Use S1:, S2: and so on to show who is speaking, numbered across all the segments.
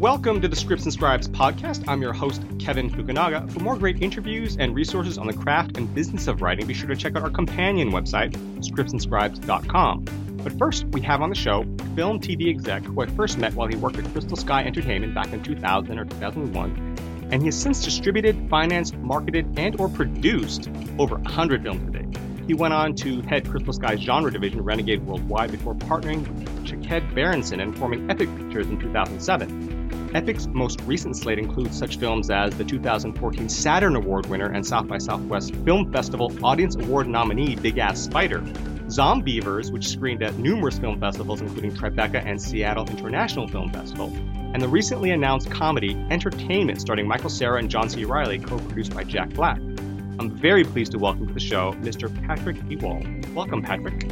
S1: Welcome to the Scripts and Scribes podcast. I'm your host, Kevin Fukunaga. For more great interviews and resources on the craft and business of writing, be sure to check out our companion website, scriptsandscribes.com. But first, we have on the show film TV exec who I first met while he worked at Crystal Sky Entertainment back in 2000 or 2001, and he has since distributed, financed, marketed, and or produced over 100 films today. He went on to head Crystal Sky's genre division, Renegade Worldwide, before partnering with Shaked Berenson and forming Epic Pictures in 2007. Epic's most recent slate includes such films as the 2014 Saturn Award winner and South by Southwest Film Festival Audience Award nominee Big Ass Spider, Zombeavers, which screened at numerous film festivals including Tribeca and Seattle International Film Festival, and the recently announced comedy Entertainment starring Michael Cera and John C. Reilly, co-produced by Jack Black. I'm very pleased to welcome to the show Mr. Patrick Ewald. Welcome, Patrick.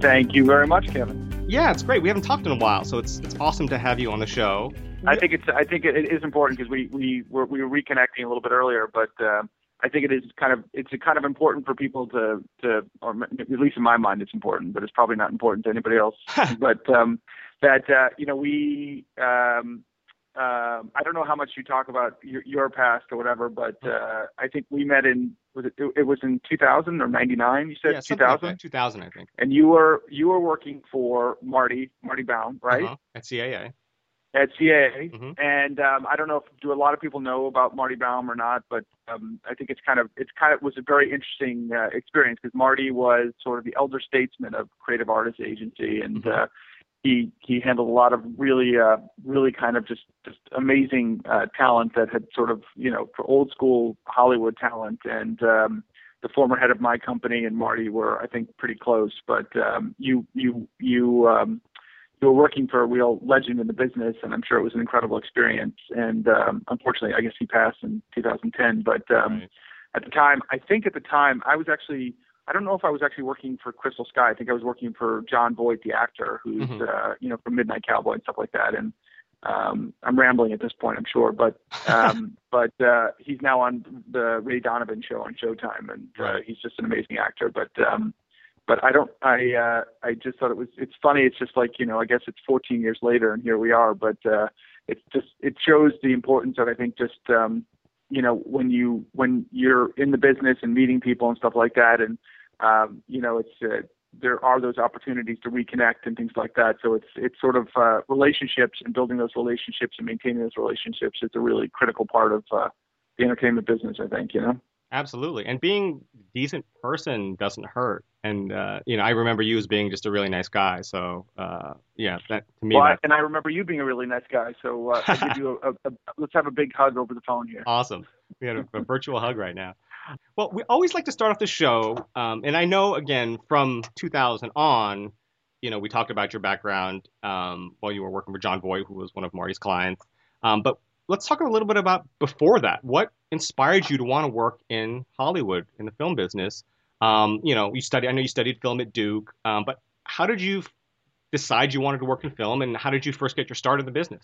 S2: Thank you very much, Kevin.
S1: Yeah, it's great. We haven't talked in a while, so it's it's awesome to have you on the show.
S2: I think it's I think it is important because we we were we were reconnecting a little bit earlier, but uh, I think it is kind of it's kind of important for people to to or at least in my mind it's important, but it's probably not important to anybody else. but um, that uh, you know we um, um, I don't know how much you talk about your, your past or whatever, but uh, I think we met in was it, it was in 2000 or 99. You said
S1: yeah,
S2: 2000.
S1: Like 2000, I think.
S2: And you were you were working for Marty Marty Baum, right?
S1: Uh-huh. At CAA.
S2: At CAA, mm-hmm. and um, I don't know if do a lot of people know about Marty Baum or not, but um, I think it's kind of it's kind of was a very interesting uh, experience because Marty was sort of the elder statesman of Creative Artists Agency, and mm-hmm. uh, he he handled a lot of really uh really kind of just just amazing uh talent that had sort of you know for old school Hollywood talent and um the former head of my company and Marty were I think pretty close but um you you you um you were working for a real legend in the business and I'm sure it was an incredible experience and um unfortunately I guess he passed in 2010 but um right. at the time I think at the time I was actually I don't know if I was actually working for Crystal Sky. I think I was working for Jon Voight, the actor, who's mm-hmm. uh, you know from Midnight Cowboy and stuff like that. And um, I'm rambling at this point, I'm sure, but um, but uh, he's now on the Ray Donovan show on Showtime, and uh, he's just an amazing actor. But um, but I don't. I uh, I just thought it was. It's funny. It's just like you know. I guess it's 14 years later, and here we are. But uh, it's just it shows the importance of I think just um, you know when you when you're in the business and meeting people and stuff like that and um, you know it's uh, there are those opportunities to reconnect and things like that so it's it's sort of uh, relationships and building those relationships and maintaining those relationships is a really critical part of uh, the entertainment business i think you know
S1: Absolutely. And being a decent person doesn't hurt. And, uh, you know, I remember you as being just a really nice guy. So, uh, yeah, that to me.
S2: Well, and I remember you being a really nice guy. So, uh, I give you a, a, a, let's have a big hug over the phone here.
S1: Awesome. We had a, a virtual hug right now. Well, we always like to start off the show. Um, and I know, again, from 2000 on, you know, we talked about your background um, while you were working for Jon Voight, who was one of Marty's clients. Um, but let's talk a little bit about before that. What inspired you to want to work in Hollywood in the film business? Um, you know, you studied. I know you studied film at Duke, um, but how did you decide you wanted to work in film, and how did you first get your start in the business?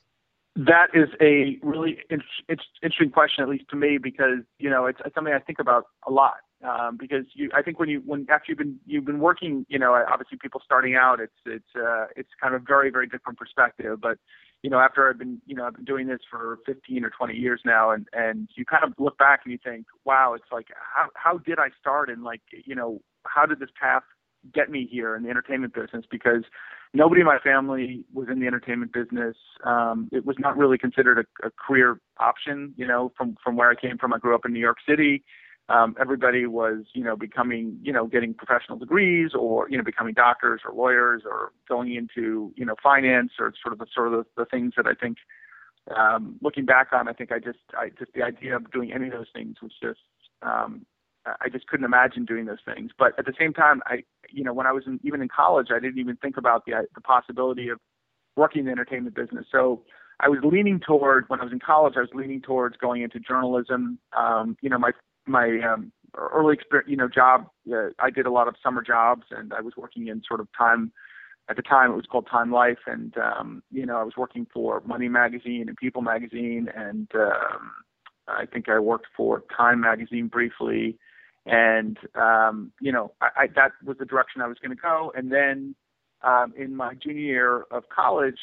S2: That is a really in- interesting question, at least to me, because you know it's, it's something I think about a lot um, because you, I think when you, when after you've been, you've been working, you know, obviously people starting out, it's, it's, uh, it's kind of a very, very different perspective. But, you know, after I've been, you know, I've been doing this for 15 or 20 years now, and and you kind of look back and you think, wow, it's like how how did I start, and like, you know, how did this path get me here in the entertainment business? Because nobody in my family was in the entertainment business. Um, it was not really considered a, a career option, you know, from from where I came from. I grew up in New York City um, everybody was, you know, becoming, you know, getting professional degrees or, you know, becoming doctors or lawyers or going into, you know, finance or sort of the sort of the, the things that I think, um, looking back on, I think I just, I just the idea of doing any of those things was just, um, I just couldn't imagine doing those things. But at the same time, I, you know, when I was in, even in college, I didn't even think about the the possibility of working in the entertainment business. So I was leaning toward when I was in college. I was leaning towards going into journalism. Um, you know, my my um, early experience, you know, job, uh, I did a lot of summer jobs, and I was working in sort of time. At the time, it was called Time Life, and um, you know, I was working for Money Magazine and People Magazine, and um, I think I worked for Time Magazine briefly, and um, you know, I, I, that was the direction I was going to go. And then um, in my junior year of college,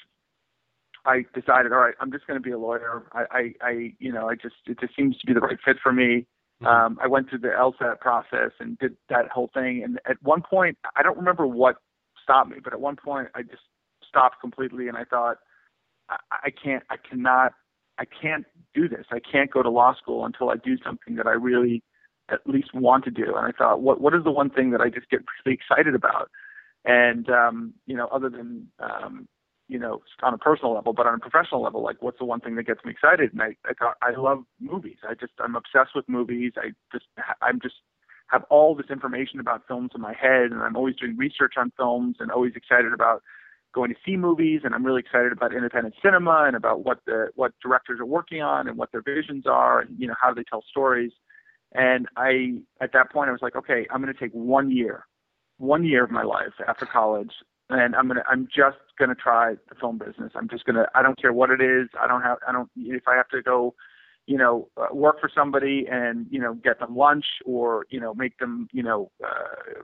S2: I decided, all right, I'm just going to be a lawyer. I, I, I, you know, I just it just seems to be the right fit for me. Mm-hmm. Um, I went through the LSAT process and did that whole thing. And at one point, I don't remember what stopped me, but at one point, I just stopped completely, and I thought, I, I can't, I cannot, I can't do this. I can't go to law school until I do something that I really at least want to do. And I thought, what what is the one thing that I just get really excited about? And um, you know, other than um, you know, on a personal level, but on a professional level, like what's the one thing that gets me excited? And I, I thought I love movies. I just I'm obsessed with movies. I just I'm just have all this information about films in my head, and I'm always doing research on films, and always excited about going to see movies. And I'm really excited about independent cinema and about what the what directors are working on and what their visions are, and you know how they tell stories. And I at that point I was like, okay, I'm going to take one year, one year of my life after college and I'm gonna I'm just gonna try the film business. I'm just gonna I don't care what it is. I don't have I don't if I have to go, you know, uh, work for somebody and you know get them lunch or you know make them you know uh,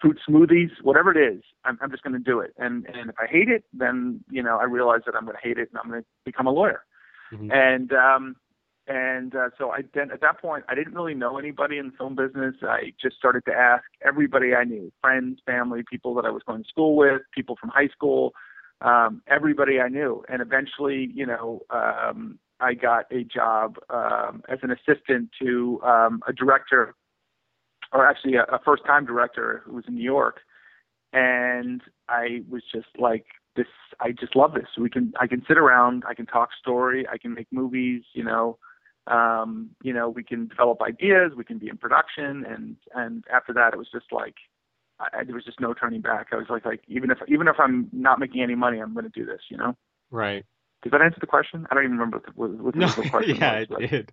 S2: fruit smoothies, whatever it is. I'm I'm just gonna do it. And and if I hate it, then you know I realize that I'm gonna hate it and I'm gonna become a lawyer. Mm-hmm. And um and uh, so I then at that point I didn't really know anybody in the film business. I just started to ask everybody I knew, friends, family, people that I was going to school with, people from high school, um, everybody I knew. And eventually, you know, um, I got a job um, as an assistant to um, a director, or actually a, a first-time director who was in New York. And I was just like, this. I just love this. We can. I can sit around. I can talk story. I can make movies. You know um, you know, we can develop ideas, we can be in production, and and after that, it was just like I, there was just no turning back. I was like, like even if even if I'm not making any money, I'm going to do this. You know.
S1: Right.
S2: Does that answer the question? I don't even remember what, the, what
S1: no,
S2: the question
S1: yeah,
S2: was.
S1: Yeah, it did.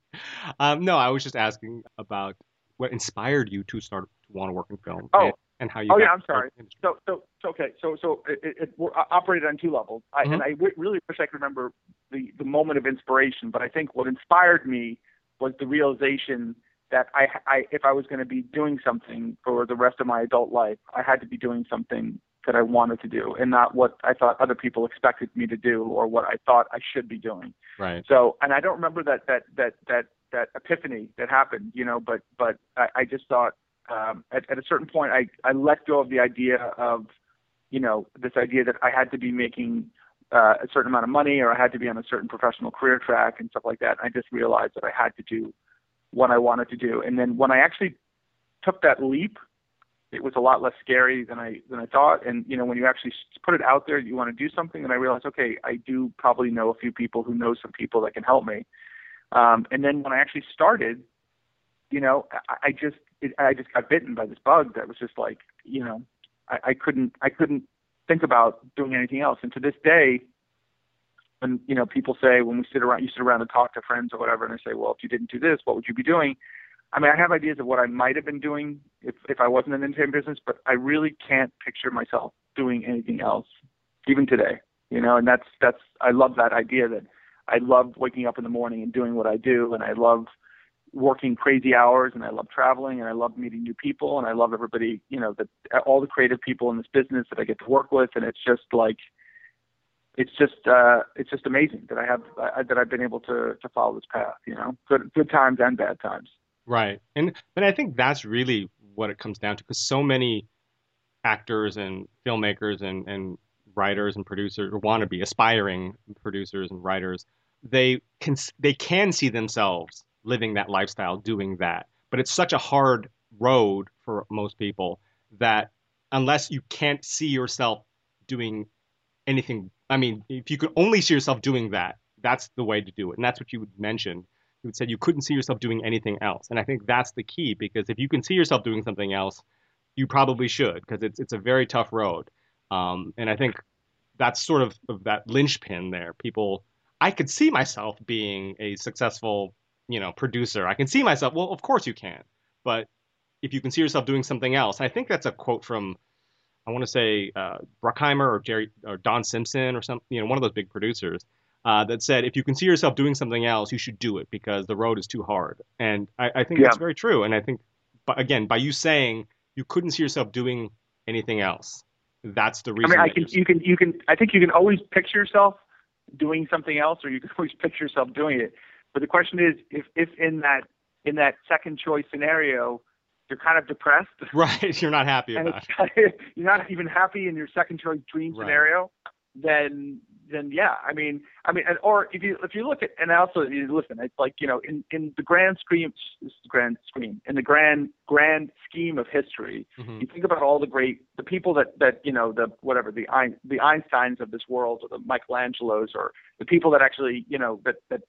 S1: Um, no, I was just asking about what inspired you to start to want to work in film.
S2: Oh,
S1: and, how you.
S2: Oh yeah, I'm sorry. So so so okay. So so it, it, it operated on two levels, I, mm-hmm. and I w- really wish I could remember the the moment of inspiration. But I think what inspired me was the realization that I, I if I was going to be doing something for the rest of my adult life, I had to be doing something that I wanted to do and not what I thought other people expected me to do or what I thought I should be doing.
S1: Right.
S2: So, and I don't remember that that that that that epiphany that happened, you know, but but I, I just thought um, at, at a certain point I I let go of the idea of you know this idea that I had to be making uh, a certain amount of money or I had to be on a certain professional career track and stuff like that. And I just realized that I had to do what I wanted to do. And then when I actually took that leap, it was a lot less scary than I than I thought. And you know, when you actually put it out there, you want to do something, and I realized, okay, I do probably know a few people who know some people that can help me. Um, and then when I actually started, you know, I, I just it, I just got bitten by this bug that was just like, you know, I, I couldn't I couldn't think about doing anything else. And to this day, when you know people say when we sit around, you sit around and talk to friends or whatever, and they say, well, if you didn't do this, what would you be doing? I mean, I have ideas of what I might have been doing if if I wasn't in the entertainment business, but I really can't picture myself doing anything else, even today. You know, and that's that's I love that idea that I love waking up in the morning and doing what I do, and I love working crazy hours and I love traveling and I love meeting new people and I love everybody, you know, that all the creative people in this business that I get to work with and it's just like it's just uh it's just amazing that I have uh, that I've been able to to follow this path, you know. Good good times and bad times.
S1: Right. And but I think that's really what it comes down to because so many actors and filmmakers and and writers and producers or want to be aspiring producers and writers they can they can see themselves living that lifestyle, doing that. But it's such a hard road for most people that unless you can't see yourself doing anything, I mean, if you could only see yourself doing that, that's the way to do it. And that's what you mentioned. You said you couldn't see yourself doing anything else. And I think that's the key because if you can see yourself doing something else, you probably should because it's it's a very tough road. Um, and I think that's sort of, of that linchpin there. People, I could see myself being a successful you know, producer. I can see myself. Well, of course you can, but if you can see yourself doing something else, I think that's a quote from, I want to say uh, Bruckheimer or Jerry or Don Simpson or some, you know, one of those big producers. Uh, that said, if you can see yourself doing something else, you should do it because the road is too hard. And I, I think yeah. that's very true. And I think, but again, by you saying you couldn't see yourself doing anything else, that's the reason.
S2: I mean, I can, you can, you can, I think you can always picture yourself doing something else, or you can always picture yourself doing it. But the question is, if if in that in that second choice scenario, you're kind of depressed,
S1: right? You're not happy about
S2: it. you're not even happy in your second choice dream right. scenario, then then yeah, I mean, I mean, and, or if you if you look at and also you listen, it's like you know, in in the grand scheme, grand scheme, in the grand grand scheme of history, mm-hmm. you think about all the great the people that that you know the whatever the the Einsteins of this world or the Michelangelos or the people that actually you know that that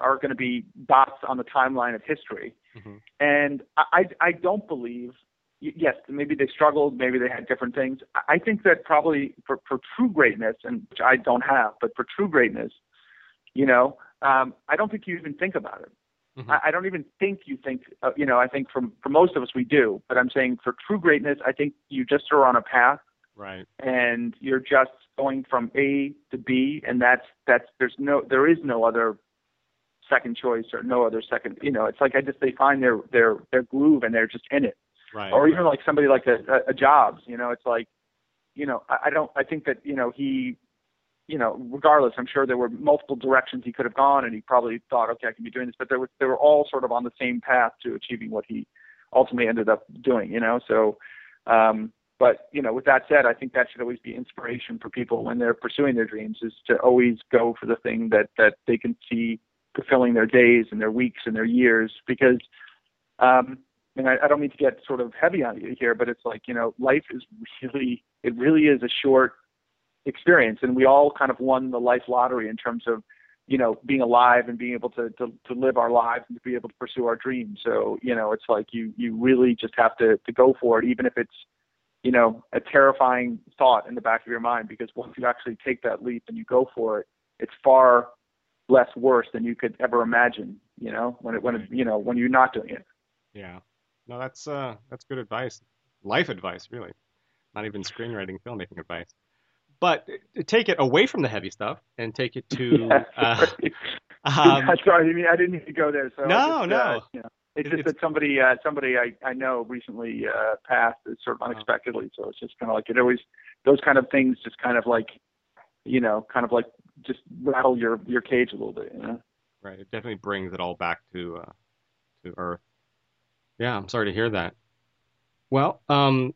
S2: are going to be dots on the timeline of history, mm-hmm. and I I don't believe yes, maybe they struggled, maybe they had different things. I think that probably for, for true greatness, and which I don't have, but for true greatness, you know, um, I don't think you even think about it. Mm-hmm. I, I don't even think you think, uh, you know, I think from for most of us we do, but I'm saying for true greatness, I think you just are on a path,
S1: right?
S2: And you're just going from A to B, and that's that's there's no there is no other second choice or no other second, you know, it's like I just they find their their their groove and they're just in it
S1: right,
S2: or even like somebody like a, a Jobs. You know, it's like, you know, I, I don't. I think that you know he, you know, regardless, I'm sure there were multiple directions he could have gone, and he probably thought, okay, I can be doing this, but there was they were all sort of on the same path to achieving what he ultimately ended up doing. You know, so. um but you know, with that said, I think that should always be inspiration for people when they're pursuing their dreams is to always go for the thing that that they can see fulfilling their days and their weeks and their years because um and I, I don't mean to get sort of heavy on you here, but it's like you know, life is really it really is a short experience, and we all kind of won the life lottery in terms of you know being alive and being able to to, to live our lives and to be able to pursue our dreams. So you know, it's like you you really just have to to go for it, even if it's you know a terrifying thought in the back of your mind, because once you actually take that leap and you go for it, it's far less worse than you could ever imagine. You know, when it when it, you know when you're not doing it.
S1: Yeah. No, that's uh, that's good advice. Life advice, really. Not even screenwriting, filmmaking advice. But take it away from the heavy stuff and take it to.
S2: yeah, uh, um, sorry, I mean I didn't need to go there. So
S1: no,
S2: just,
S1: no.
S2: Uh, you know, it's just that somebody uh, somebody I, I know recently uh, passed sort of uh-huh. unexpectedly. So it's just kind of like it always those kind of things just kind of like you know kind of like just rattle your your cage a little bit. You know.
S1: Right. It definitely brings it all back to uh, to earth. Yeah, I'm sorry to hear that. Well, um,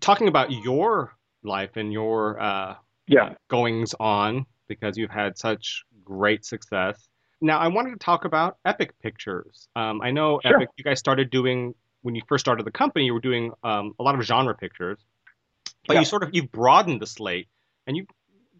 S1: talking about your life and your uh,
S2: yeah
S1: goings on because you've had such great success. Now, I wanted to talk about Epic Pictures. Um, I know sure. Epic, you guys started doing when you first started the company, you were doing um, a lot of genre pictures, but yeah. you sort of you've broadened the slate and you've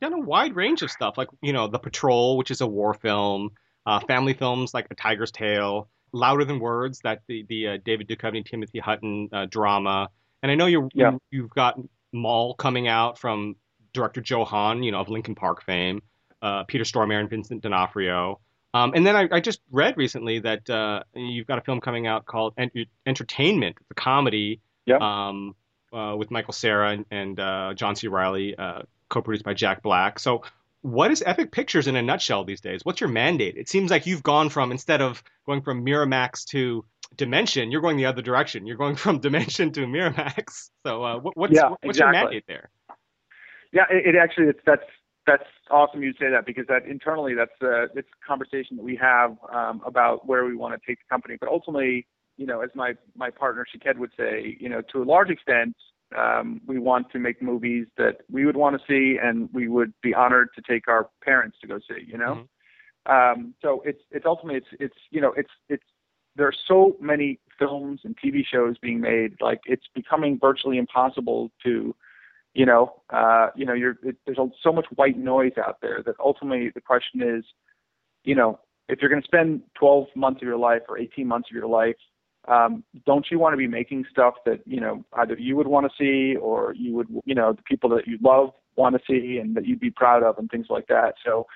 S1: done a wide range of stuff, like you know, The Patrol, which is a war film, uh, family films like A Tiger's Tale, Louder Than Words, that the the uh, David Duchovny, Timothy Hutton uh, drama, and I know you yeah. you, you've got Mall coming out from director Joe Hahn, you know, of Linkin Park fame, uh, Peter Stormare and Vincent D'Onofrio. Um, and then I, I, just read recently that uh, you've got a film coming out called Entertainment, the comedy,
S2: yeah.
S1: um, uh, with Michael Cera and, and uh, John C. Reilly, uh, co-produced by Jack Black. So what is Epic Pictures in a nutshell these days? What's your mandate? It seems like you've gone from instead of going from Miramax to Dimension, you're going the other direction. You're going from Dimension to Miramax. So uh, what's
S2: yeah,
S1: what's
S2: exactly.
S1: your mandate there?
S2: Yeah, it, it actually it's, that's that's awesome you say that because that internally that's uh, it's a conversation that we have um, about where we want to take the company. But ultimately, you know, as my my partner Shaked would say, you know, to a large extent, um, we want to make movies that we would want to see, and we would be honored to take our parents to go see. You know, mm-hmm. um, so it's it's ultimately it's it's you know it's it's there are so many films and TV shows being made, like it's becoming virtually impossible to, you know, uh, you know, you're it, there's a, so much white noise out there that ultimately the question is, you know, if you're going to spend 12 months of your life or 18 months of your life um, don't you want to be making stuff that you know either you would want to see or you would you know the people that you love want to see and that you'd be proud of and things like that. So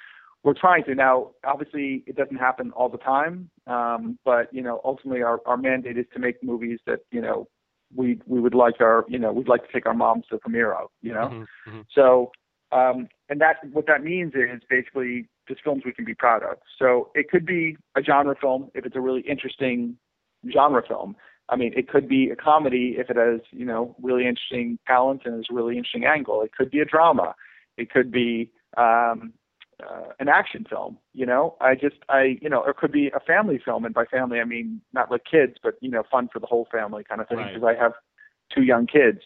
S2: we're trying to. Now obviously it doesn't happen all the time um, but you know ultimately our, our mandate is to make movies that you know we we would like our you know we'd like to take our moms to the premiere of you know? Mm-hmm, mm-hmm. so um, and that what that means is basically just films we can be proud of. So it could be a genre film if it's a really interesting genre film. I mean, it could be a comedy if it has, you know, really interesting talent and is really interesting angle. It could be a drama. It could be, um, uh, an action film. You know, I just I you know it could be a family film, and by family I mean not like kids, but you know fun for the whole family kind of thing because right. I have two young kids.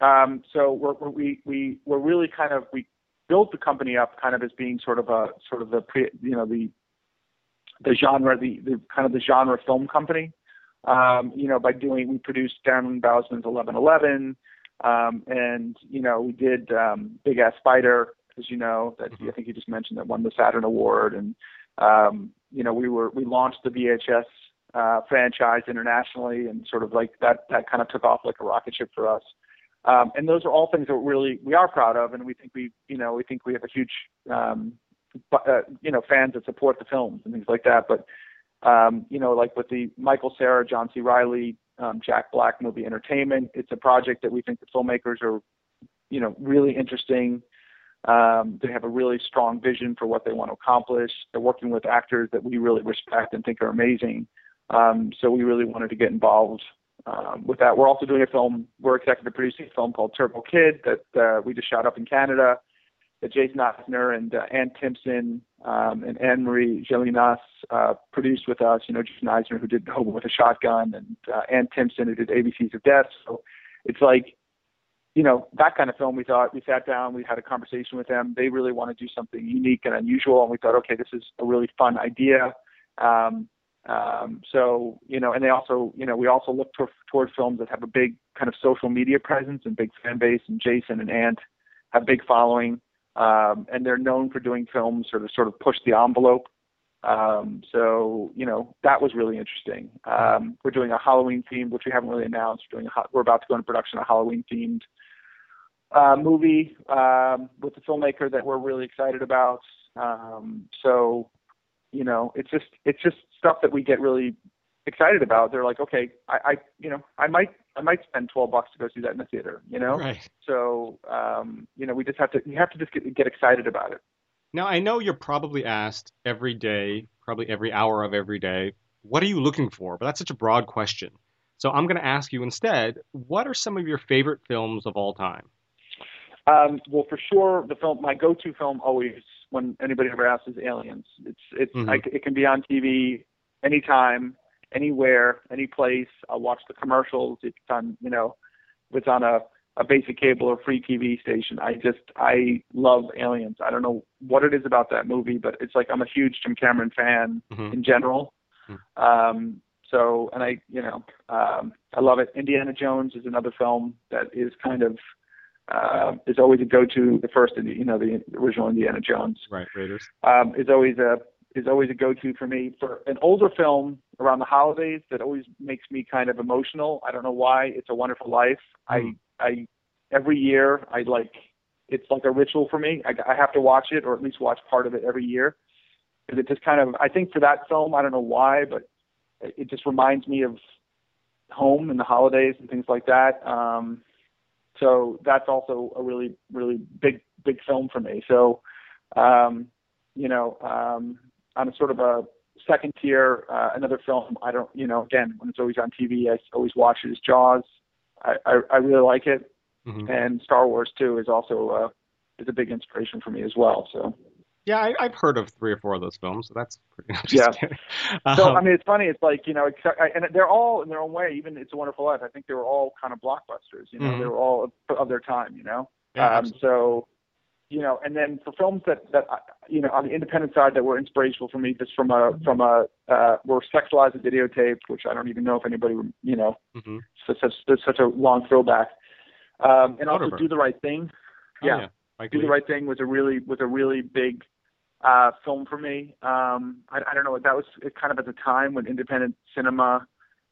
S2: Um, so we're, we're, we we we're really kind of we built the company up kind of as being sort of a sort of the pre you know the the genre the, the kind of the genre film company. Um, you know, by doing we produced Darren Bousman's Eleven Eleven, um, and you know we did um, Big Ass Spider as you know, that mm-hmm. I think you just mentioned that won the Saturn Award, and um, you know we were we launched the VHS uh, franchise internationally, and sort of like that that kind of took off like a rocket ship for us. Um, and those are all things that really we are proud of, and we think we you know we think we have a huge um, uh, you know fans that support the films and things like that. But um, you know like with the Michael Cera, John C. Reilly, um, Jack Black movie Entertainment, it's a project that we think the filmmakers are you know really interesting um, they have a really strong vision for what they want to accomplish. They're working with actors that we really respect and think are amazing. Um, so we really wanted to get involved um, with that. We're also doing a film. We're executive producing a film called Turbo Kid that uh, we just shot up in Canada. That Jason Eisener and uh, Ant Timpson um, and Anne Marie Gélinas uh, produced with us. You know, Jason Eisener who did Hobo with a Shotgun, and uh, Ant Timpson who did ABCs of Death. So it's like you know, that kind of film, we thought, we sat down, we had a conversation with them. They really want to do something unique and unusual. And we thought, okay, this is a really fun idea. Um, um, so, you know, and they also, you know, we also look to, toward films that have a big kind of social media presence and big fan base. And Jason and Ant have big following. Um, and they're known for doing films sort of, sort of push the envelope. Um, so, you know, that was really interesting. Um, we're doing a Halloween theme, which we haven't really announced. We're, doing a, we're about to go into production a Halloween themed uh, movie um, with a filmmaker that we're really excited about. Um, so, you know, it's just it's just stuff that we get really excited about. They're like, okay, I, I you know, I might I might spend twelve bucks to go see that in the theater. You know,
S1: right.
S2: so um, you know, we just have to you have to just get get excited about it.
S1: Now I know you're probably asked every day, probably every hour of every day, what are you looking for? But that's such a broad question. So I'm going to ask you instead, what are some of your favorite films of all time?
S2: Um, well, for sure, the film, my go-to film always, when anybody ever asks, is Aliens. It's it's mm-hmm. I, it can be on TV anytime, anywhere, any place. I'll watch the commercials. It's on, you know, if it's on a a basic cable or free TV station. I just I love Aliens. I don't know what it is about that movie, but it's like I'm a huge Jim Cameron fan mm-hmm. in general. Mm-hmm. Um, so and I you know um, I love it. Indiana Jones is another film that is kind of uh, is always a go-to. The first, you know, the original Indiana Jones.
S1: Right, Raiders.
S2: Um, is always a is always a go-to for me for an older film around the holidays that always makes me kind of emotional. I don't know why. It's a Wonderful Life. Mm. I I every year I like it's like a ritual for me. I, I have to watch it or at least watch part of it every year because it just kind of I think for that film I don't know why, but it just reminds me of home and the holidays and things like that. Um, so that's also a really really big big film for me. So um, you know um, on a sort of a second tier, uh, another film I don't you know again when it's always on TV I always watch it is Jaws. I, I, I really like it, mm-hmm. and Star Wars too is also uh, is a big inspiration for me as well. So.
S1: Yeah, I, I've heard of three or four of those films, so that's pretty.
S2: Yeah. um, so I mean, it's funny. It's like you know, and they're all in their own way. Even It's a Wonderful Life. I think they were all kind of blockbusters. You know, mm-hmm. they were all of their time. You know.
S1: Yeah, um,
S2: so, you know, and then for films that that you know on the independent side that were inspirational for me, just from a from a uh, were sex, lies, and videotape, which I don't even know if anybody you know, mm-hmm. such such, such a long throwback. Um, and also do the right thing.
S1: Oh, yeah. yeah.
S2: do the right thing was a really was a really big uh, film for me. Um, I, I don't know. what That was kind of at the time when independent cinema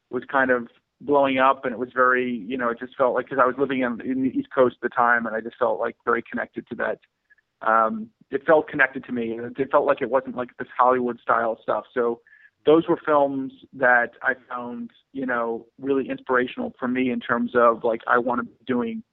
S2: was kind of blowing up, and it was very, you know, it just felt like because I was living in, in the East Coast at the time, and I just felt like very connected to that. Um, it felt connected to me. It felt like it wasn't like this Hollywood style stuff. So those were films that I found, you know, really inspirational for me in terms of like I want to be doing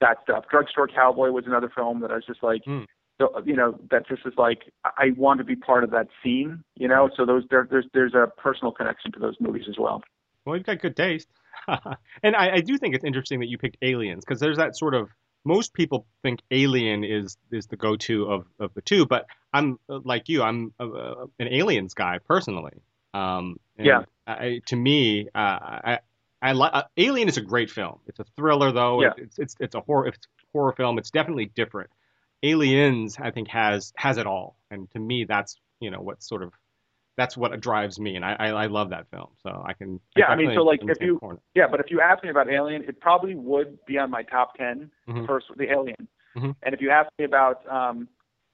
S2: that stuff. Drugstore Cowboy was another film that I was just like, mm so you know that just is like I want to be part of that scene, you know. So those there, there's there's a personal connection to those movies as well.
S1: Well, you've got good taste, and I, I do think it's interesting that you picked Aliens because there's that sort of most people think Alien is is the go-to of of the two, but I'm like you. I'm a, a, an aliens guy personally. Um,
S2: yeah.
S1: I, to me, uh, I I like uh, Alien is a great film. It's a thriller though.
S2: Yeah.
S1: It's, it's it's a horror it's a horror film. It's definitely different. Aliens, I think, has has it all, and to me, that's you know what sort of that's what drives me, and I I, I love that film. So I can
S2: yeah. I, I mean, so like if you
S1: corner.
S2: yeah, but if you ask me about Alien, it probably would be on my top 10
S1: Mhm.
S2: first the Alien.
S1: Mhm.
S2: And if you ask me about um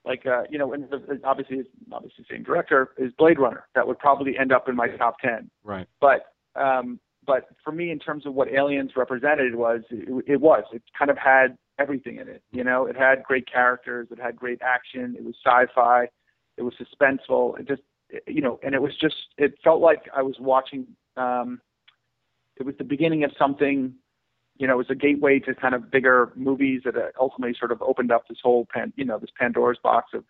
S2: like uh you know, and the, obviously obviously the same director is Blade Runner. That would probably end up in my top 10.
S1: right.
S2: but um, but for me, in terms of what Aliens represented, was it, it was it kind of had everything in it. You know, it had great characters, it had great action, it was sci-fi, it was suspenseful. It just you know, and it was just it felt like I was watching. Um, it was the beginning of something. You know, it was a gateway to kind of bigger movies that uh, ultimately sort of opened up this whole pan, you know, this Pandora's box of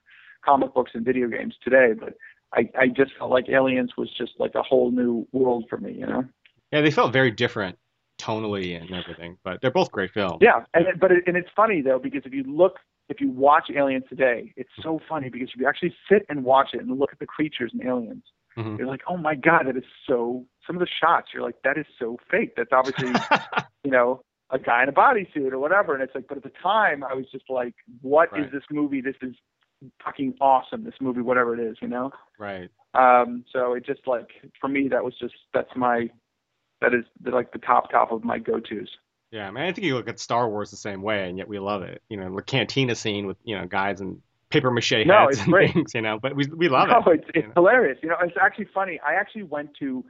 S2: comic books and video games today. But I, I just felt like Aliens was just like a whole new world for me. You know.
S1: Yeah, they felt very different tonally and everything, but they're both great films.
S2: Yeah, and but it, and it's funny though because if you look, if you watch Aliens today, it's so funny because if you actually sit and watch it and look at the creatures in Aliens,
S1: Mhm.
S2: you're like, oh my god, that is so. Some of the shots, you're like, that is so fake. That's obviously, you know, a guy in a bodysuit or whatever. And it's like, but at the time, I was just like, what is
S1: Right.
S2: this movie? This is fucking awesome. This movie, whatever it is, you know.
S1: right.
S2: Um, so it just like for me, that was just that's my that is the, like the top top of my go tos.
S1: Yeah, I mean, I think you look at Star Wars the same way, and yet we love it. You know, the cantina scene with you know guys and paper mache heads
S2: No,
S1: and
S2: great.
S1: things. You know, but we we love
S2: no,
S1: it.
S2: it's it's hilarious. You know, it's actually funny. I actually went to,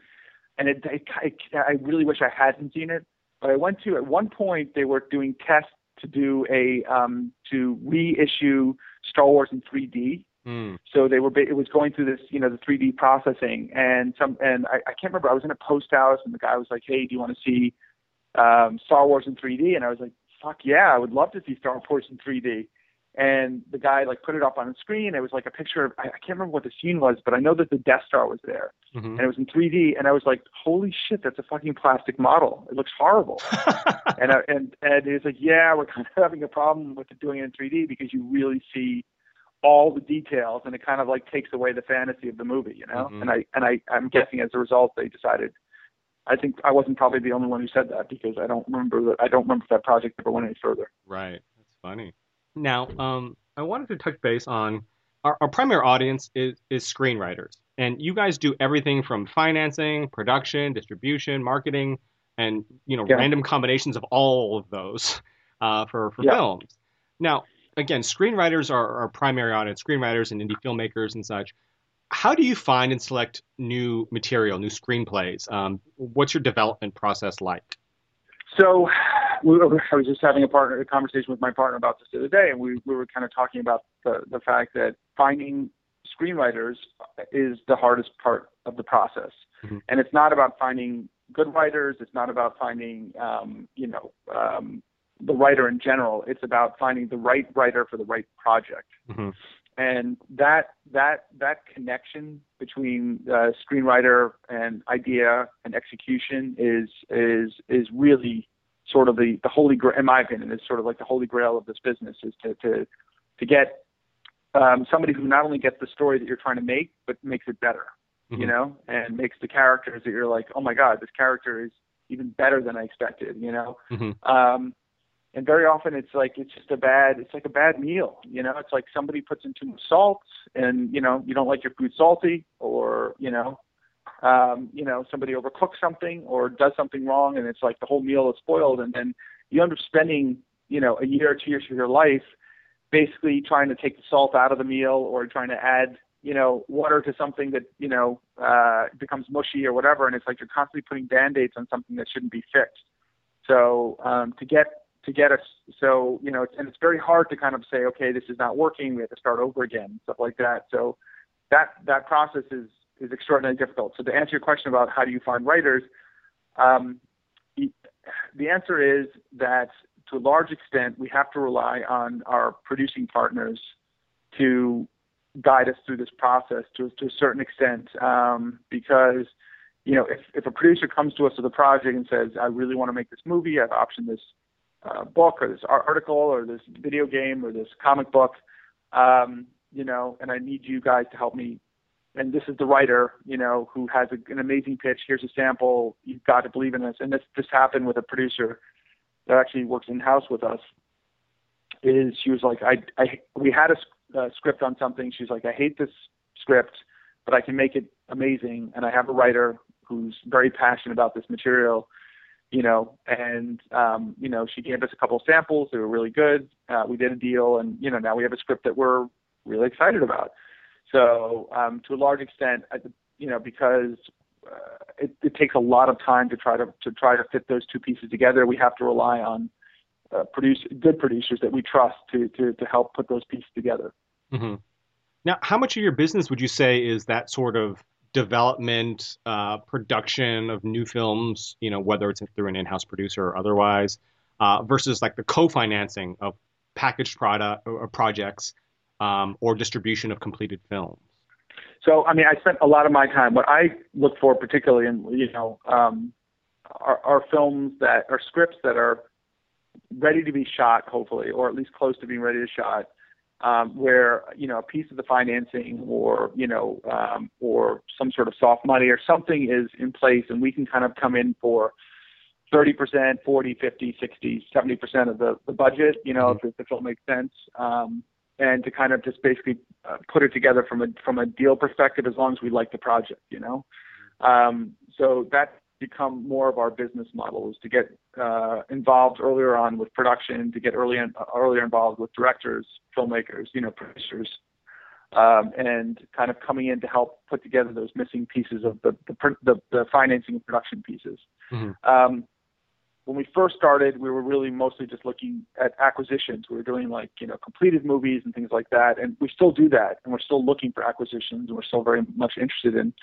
S2: and it, it, it I really wish I hadn't seen it, but I went to at one point they were doing tests to do a um to reissue Star Wars in 3D.
S1: Mm,
S2: So they were it was going through this you know the 3D processing and some and I, I can't remember I was in a post house and the guy was like hey do you want to see um Star Wars in 3D and I was like fuck yeah I would love to see Star Wars in 3D and the guy like put it up on the screen it was like a picture of I, I can't remember what the scene was but I know that the Death Star was there
S1: hmm
S2: and it was in 3D and I was like holy shit that's a fucking plastic model it looks horrible and I, and and he's like, yeah, we're kind of having a problem with it doing it in 3D because you really see all the details, and it kind of like takes away the fantasy of the movie, you know.
S1: Mhm.
S2: And I and I I'm guessing as a result they decided. I think I wasn't probably the only one who said that because I don't remember that I don't remember that project ever went any further.
S1: Right. That's funny. Now, um, I wanted to touch base on our, our primary audience is, is screenwriters. And you guys do everything from financing, production, distribution, marketing, and you know,
S2: Yeah.
S1: random combinations of all of those uh, for, for
S2: Yeah.
S1: films. Now, again, screenwriters are our primary audience, screenwriters and indie filmmakers and such. How do you find and select new material, new screenplays? Um, what's your development process like?
S2: So we were, I was just having a partner a conversation with my partner about this the other day, and we, we were kind of talking about the, the fact that finding screenwriters is the hardest part of the process.
S1: Mhm.
S2: And it's not about finding good writers. It's not about finding, um, you know, um, the writer in general. It's about finding the right writer for the right project
S1: hmm
S2: and that that that connection between uh, screenwriter and idea and execution is is is really sort of the the holy grail in my opinion is sort of like the holy grail of this business is to to to get um, somebody who not only gets the story that you're trying to make but makes it better you
S1: Mhm.
S2: know and makes the characters that you're like oh my god this character is even better than I expected you know
S1: hmm
S2: um, and very often it's like it's just a bad it's like a bad meal you know? It's like somebody puts in too much salt and you know you don't like your food salty or you know um you know somebody overcooks something or does something wrong and it's like the whole meal is spoiled. And then you end up spending you know a year or two years of your life basically trying to take the salt out of the meal or trying to add you know water to something that you know uh becomes mushy or whatever. And it's like you're constantly putting band-aids on something that shouldn't be fixed. So um to get to get us. So you know and it's very hard to kind of say okay this is not working we have to start over again stuff like that. So that that process is is extraordinarily difficult. So to answer your question about how do you find writers um, the, the answer is that to a large extent we have to rely on our producing partners to guide us through this process to, to a certain extent um, because you know if, if a producer comes to us with a project and says i really want to make this movie i've optioned this uh, book or this ar- article or this video game or this comic book um, you know, and I need you guys to help me. And this is the writer, you know, who has a, an amazing pitch. Here's a sample. You've got to believe in this. And this this happened with a producer that actually works in house with us. Is she was like, I, I we had a, a script on something. She's like, I hate this script, but I can make it amazing. And I have a writer who's very passionate about this material you know, and um, you know, she gave us a couple of samples. They were really good. Uh, we did a deal, and you know, now we have a script that we're really excited about. So, um, to a large extent, you know, because uh, it, it takes a lot of time to try to to try to fit those two pieces together, we have to rely on uh, produce good producers that we trust to to to help put those pieces together.
S1: Mm-hmm. Now, how much of your business would you say is that sort of development, uh, production of new films, you know, whether it's through an in-house producer or otherwise, uh, versus like the co-financing of packaged product or projects um, or distribution of completed films?
S2: So, I mean, I spent a lot of my time. What I look for, particularly, in you know, um, are, are films that are scripts that are ready to be shot, hopefully, or at least close to being ready to shot, um, where you know a piece of the financing or you know um, or some sort of soft money or something is in place and we can kind of come in for 30%, 40, 50, 60, 70% of the, the budget, you know, mm-hmm. if the film makes sense. Um, and to kind of just basically uh, put it together from a from a deal perspective as long as we like the project, you know. Um, so that become more of our business model is to get uh, involved earlier on with production, to get early in, earlier involved with directors, filmmakers, you know, producers, um, and kind of coming in to help put together those missing pieces of the the, the, the financing and production pieces. Mm-hmm. Um, when we first started, we were really mostly just looking at acquisitions. We were doing like you know completed movies and things like that, and we still do that, and we're still looking for acquisitions, and we're still very much interested in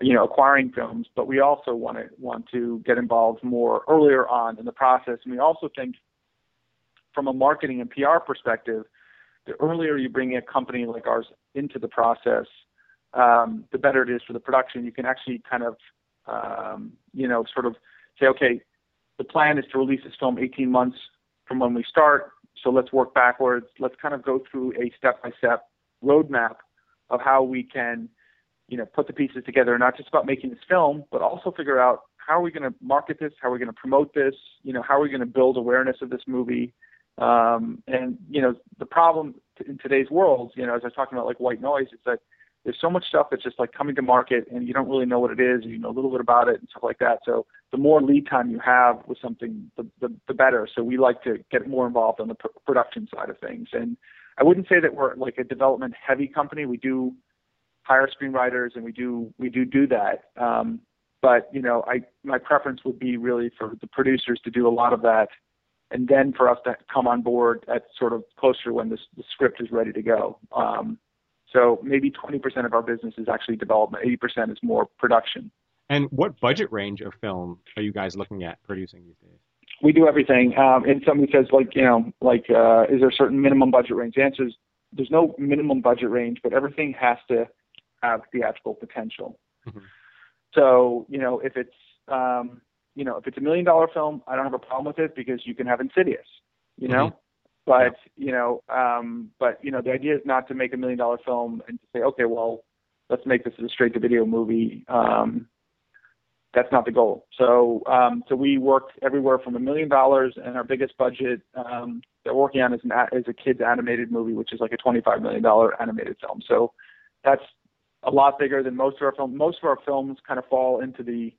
S2: you know, acquiring films, but we also want to want to get involved more earlier on in the process. And we also think, from a marketing and PR perspective, the earlier you bring a company like ours into the process, um, the better it is for the production. You can actually kind of, um, you know, sort of say, okay, the plan is to release this film 18 months from when we start. So let's work backwards. Let's kind of go through a step-by-step roadmap of how we can you know, put the pieces together, not just about making this film, but also figure out how are we going to market this, how are we going to promote this, you know, how are we going to build awareness of this movie. Um, and you know, the problem in today's world, you know, as I was talking about like white noise, it's that there's so much stuff that's just like coming to market and you don't really know what it is, you know a little bit about it and stuff like that. So the more lead time you have with something, the the, the better. So we like to get more involved on the pr- production side of things. And I wouldn't say that we're like a development heavy company. We do hire screenwriters, and we do we do do that. Um, but you know, I my preference would be really for the producers to do a lot of that, and then for us to come on board at sort of closer when the, the script is ready to go. Um, so maybe 20% of our business is actually development, 80% is more production.
S1: And what budget range of film are you guys looking at producing these days?
S2: We do everything. Um, and somebody says, like, you know, like, uh, is there a certain minimum budget range? The answer is there's no minimum budget range, but everything has to have theatrical potential. Mm-hmm. So, you know, if it's um, you know, if it's a million dollar film, I don't have a problem with it because you can have Insidious, you know. Mm-hmm. But yeah. you know, um, but you know, the idea is not to make a million dollar film and to say, okay, well, let's make this a straight to video movie. Um, that's not the goal. So, um, so we work everywhere from a million dollars, and our biggest budget um, that we're working on is an is a kids animated movie, which is like a twenty five million dollar animated film. So, that's a lot bigger than most of our films. Most of our films kind of fall into the,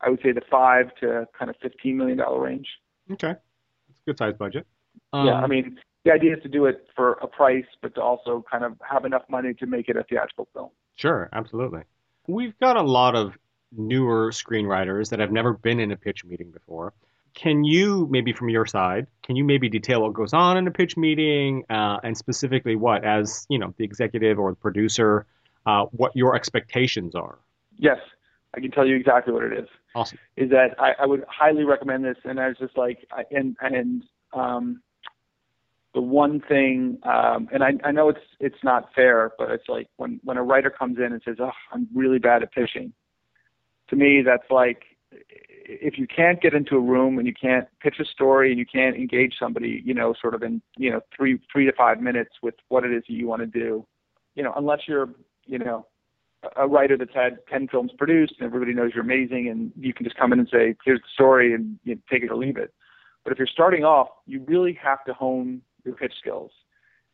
S2: I would say, the five to kind of fifteen million dollar range.
S1: Okay, that's a good size budget.
S2: Um, yeah, I mean, the idea is to do it for a price, but to also kind of have enough money to make it a theatrical film.
S1: Sure, absolutely. We've got a lot of newer screenwriters that have never been in a pitch meeting before. Can you maybe from your side, can you maybe detail what goes on in a pitch meeting, uh, and specifically what, as you know, the executive or the producer, uh, what your expectations are.
S2: Yes, I can tell you exactly what it is.
S1: Awesome.
S2: Is that I, I would highly recommend this, and I was just like, I, and and um, the one thing, um, and I, I know it's it's not fair, but it's like when when a writer comes in and says, "Oh, I'm really bad at pitching," to me, that's like if you can't get into a room and you can't pitch a story and you can't engage somebody, you know, sort of in you know three three to five minutes with what it is that you want to do, you know, unless you're, you know, a writer that's had 10 films produced and everybody knows you're amazing and you can just come in and say, here's the story and you know, take it or leave it. But if you're starting off, you really have to hone your pitch skills.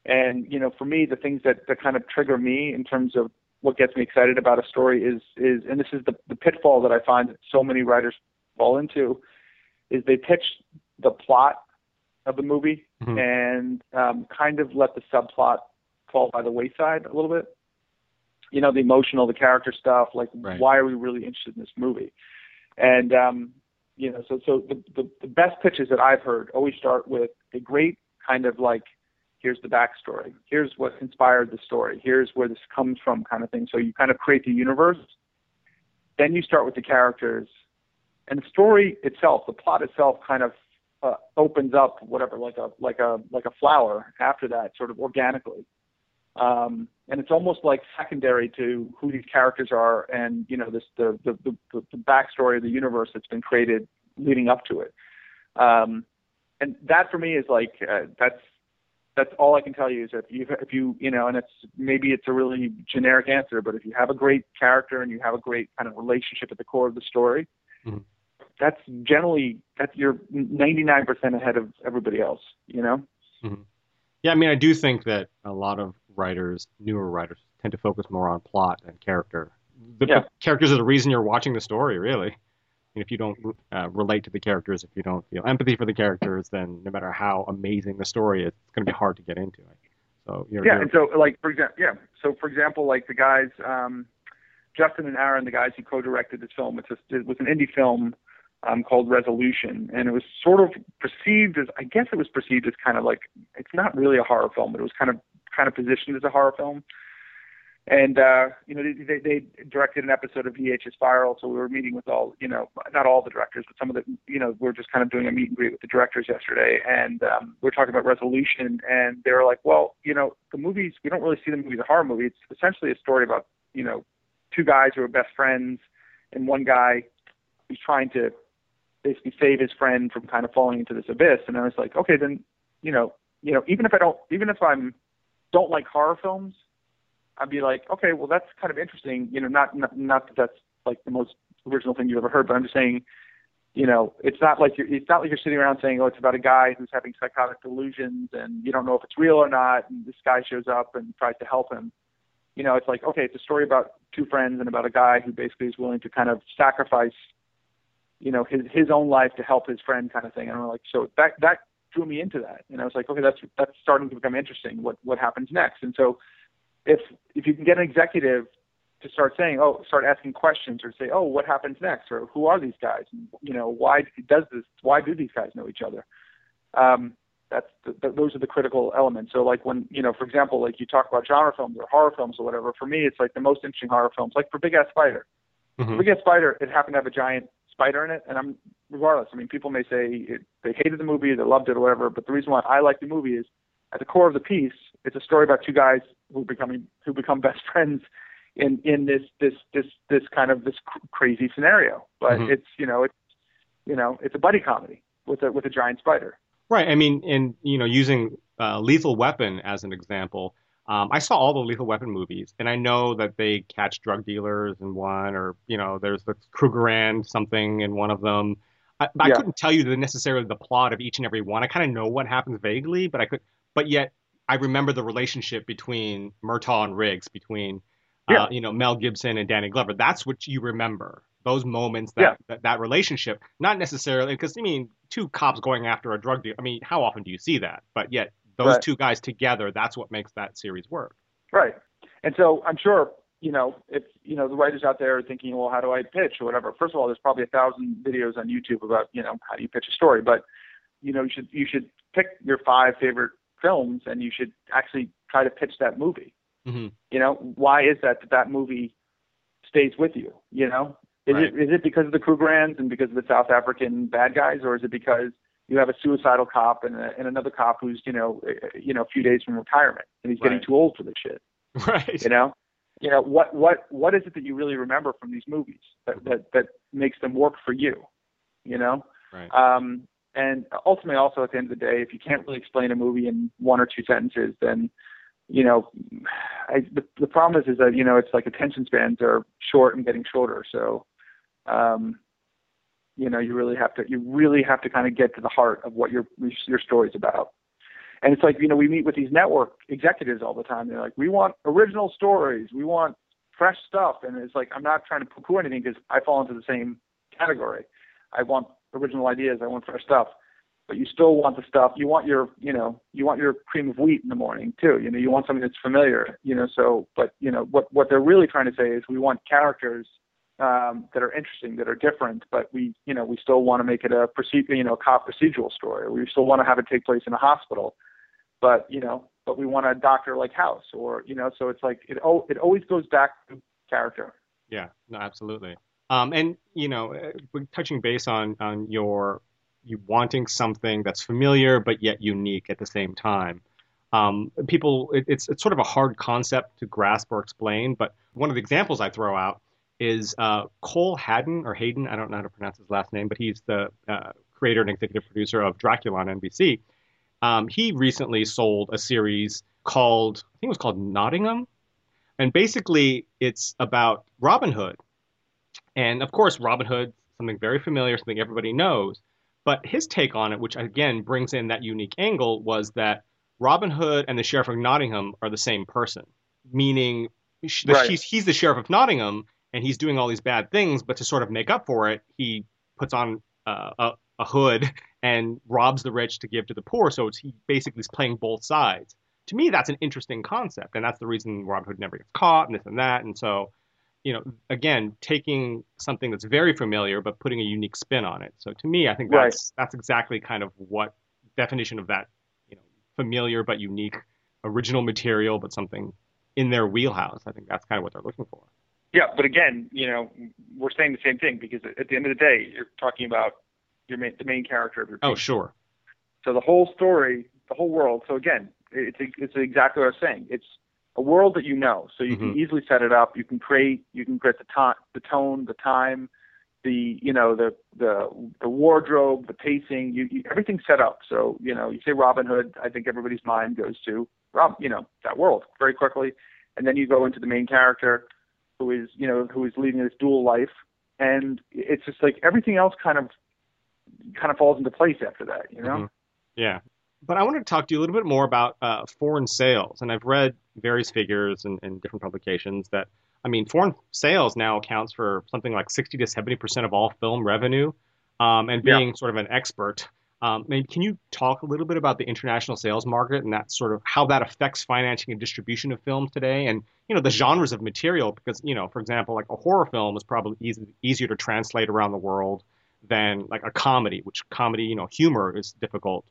S2: And, you know, for me, the things that, that kind of trigger me in terms of what gets me excited about a story is, is, and this is the, the pitfall that I find that so many writers fall into, is they pitch the plot of the movie mm-hmm. and um, kind of let the subplot fall by the wayside a little bit. You know, the emotional, the character stuff, like right. why are we really interested in this movie? And um, you know, so so the, the the best pitches that I've heard always start with a great kind of like here's the backstory, here's what inspired the story, here's where this comes from, kind of thing. So you kind of create the universe. Then you start with the characters, and the story itself, the plot itself, kind of uh, opens up whatever like a like a like a flower after that sort of organically um, and it's almost like secondary to who these characters are and you know this the the the, the backstory of the universe that's been created leading up to it um, and that for me is like uh, that's that's all I can tell you is if you if you you know and it's maybe it's a really generic answer but if you have a great character and you have a great kind of relationship at the core of the story mm-hmm that's generally that's you're 99% ahead of everybody else, you know.
S1: Mm-hmm. Yeah, I mean, I do think that a lot of writers, newer writers, tend to focus more on plot than character. The yeah. characters are the reason you're watching the story, really. And if you don't uh, relate to the characters, if you don't feel empathy for the characters, then no matter how amazing the story is, it's going to be hard to get into it. So
S2: you're, yeah, you're... and so like for example, yeah, so for example, like the guys, um, Justin and Aaron, the guys who co-directed this film, it's a, it was an indie film um, called Resolution, and it was sort of perceived as I guess it was perceived as kind of like it's not really a horror film, but it was kind of kind of positioned as a horror film. And uh, you know, they, they, directed an episode of VHS Viral, so we were meeting with all, you know, not all the directors, but some of the, you know, we are just kind of doing a meet and greet with the directors yesterday, and um, we are talking about Resolution, and they were like, well, you know, the movies, we don't really see the movie as a horror movie. It's essentially a story about, you know, two guys who are best friends, and one guy who's trying to basically save his friend from kind of falling into this abyss. And I was like, okay, then, you know, you know, even if I don't, even if I'm don't like horror films, I'd be like, okay, well, that's kind of interesting. You know, not not, not that that's like the most original thing you've ever heard, but I'm just saying, you know, it's not like you're it's not like you're sitting around saying, oh, it's about a guy who's having psychotic delusions and you don't know if it's real or not, and this guy shows up and tries to help him. You know, it's like, okay, it's a story about two friends and about a guy who basically is willing to kind of sacrifice you know his his own life to help his friend kind of thing and I'm like so that that drew me into that. And I was like okay that's that's starting to become interesting. What what happens next? And so if if you can get an executive to start saying oh start asking questions or say oh what happens next? Or who are these guys? And, you know why does this why do these guys know each other? Um that's the, the, those are the critical elements. So like when you know for example like you talk about genre films or horror films or whatever for me it's like the most interesting horror films like for big ass spider. Mm-hmm. big ass spider it happened to have a giant spider in it, and I'm regardless. I mean, people may say it, they hated the movie, they loved it, or whatever. But the reason why I like the movie is at the core of the piece, it's a story about two guys who becoming who become best friends in in this this this this kind of this cr- crazy scenario. But mm-hmm. it's you know it's you know it's a buddy comedy with a with a giant spider.
S1: Right. I mean, and you know, using uh, Lethal Weapon as an example, um, I saw all the Lethal Weapon movies, and I know that they catch drug dealers in one, or you know, there's the Krugerrand something in one of them. I, yeah. I couldn't tell you the necessarily the plot of each and every one. I kind of know what happens vaguely, but I could, but yet I remember the relationship between Murtaugh and Riggs, between uh, yeah. uh, you know Mel Gibson and Danny Glover. That's what you remember. Those moments, that yeah. that, that relationship, not necessarily because I mean, two cops going after a drug dealer. I mean, how often do you see that? But yet those right. two guys together, that's what makes that series work.
S2: Right. And so I'm sure, you know, if, you know, the writers out there are thinking, well, how do I pitch or whatever? First of all, there's probably a thousand videos on YouTube about, you know, how do you pitch a story, but you know, you should, you should pick your five favorite films and you should actually try to pitch that movie. Mm-hmm. You know, why is that that, that movie stays with you? You know, is right. it is it because of the Krugerrands and because of the South African bad guys, or is it because you have a suicidal cop and, a, and another cop who's you know you know a few days from retirement and he's getting too old for this shit.
S1: Right.
S2: You know, you know what what what is it that you really remember from these movies that that, that makes them work for you? You know.
S1: Right.
S2: Um, and ultimately, also at the end of the day, if you can't really explain a movie in one or two sentences, then you know, I, the, the problem is, is that, you know, it's like attention spans are short and getting shorter. So, um, you know, you really have to, you really have to kind of get to the heart of what your, your story's about. And it's like, you know, we meet with these network executives all the time. They're like, we want original stories. We want fresh stuff. And it's like, I'm not trying to poo poo anything because I fall into the same category. I want original ideas. I want fresh stuff but you still want the stuff. You want your, you know, you want your cream of wheat in the morning too. You know, you want something that's familiar. You know, so but you know what what they're really trying to say is we want characters um, that are interesting, that are different, but we, you know, we still want to make it a proceed, you know, cop procedural story. We still want to have it take place in a hospital, but you know, but we want a doctor like House, or you know, so it's like it. Oh, it always goes back to character.
S1: Yeah, no, absolutely. Um, and you know, uh, touching base on on your you wanting something that's familiar but yet unique at the same time. Um, people, it, it's it's sort of a hard concept to grasp or explain. But one of the examples I throw out is uh, Cole Haddon or Hayden. I don't know how to pronounce his last name, but he's the uh, creator and executive producer of Dracula on NBC. Um, he recently sold a series called I think it was called Nottingham, and basically it's about Robin Hood. And of course, Robin Hood, something very familiar, something everybody knows. But his take on it, which again brings in that unique angle, was that Robin Hood and the Sheriff of Nottingham are the same person, meaning right. he's, he's the Sheriff of Nottingham and he's doing all these bad things, but to sort of make up for it, he puts on uh, a, a hood and robs the rich to give to the poor. So it's, he basically is playing both sides. To me, that's an interesting concept, and that's the reason Robin Hood never gets caught and this and that. And so you know, again, taking something that's very familiar but putting a unique spin on it. So to me, I think that's right. that's exactly kind of what definition of that, you know, familiar but unique, original material but something in their wheelhouse. I think that's kind of what they're looking for.
S2: Yeah, but again, you know, we're saying the same thing because at the end of the day, you're talking about your main, the main character of your.
S1: Piece. Oh, sure.
S2: So the whole story, the whole world. So again, it's it's exactly what I was saying. It's a world that you know, so you mm-hmm. can easily set it up. You can create, you can create the time, the tone, the time, the you know the the the wardrobe, the pacing, you, you everything's set up. So you know, you say Robin Hood, I think everybody's mind goes to Rob, you know, that world very quickly, and then you go into the main character, who is you know who is leading this dual life, and it's just like everything else kind of kind of falls into place after that, you know. Mm-hmm.
S1: Yeah, but I wanted to talk to you a little bit more about uh, foreign sales. And I've read various figures in, in, different publications that, I mean, foreign sales now accounts for something like 60 to 70% of all film revenue. Um, and being yeah. sort of an expert, um, maybe can you talk a little bit about the international sales market and that sort of how that affects financing and distribution of films today, and you know the genres of material? Because you know, for example, like a horror film is probably easy, easier to translate around the world than like a comedy, which comedy, you know, humor is difficult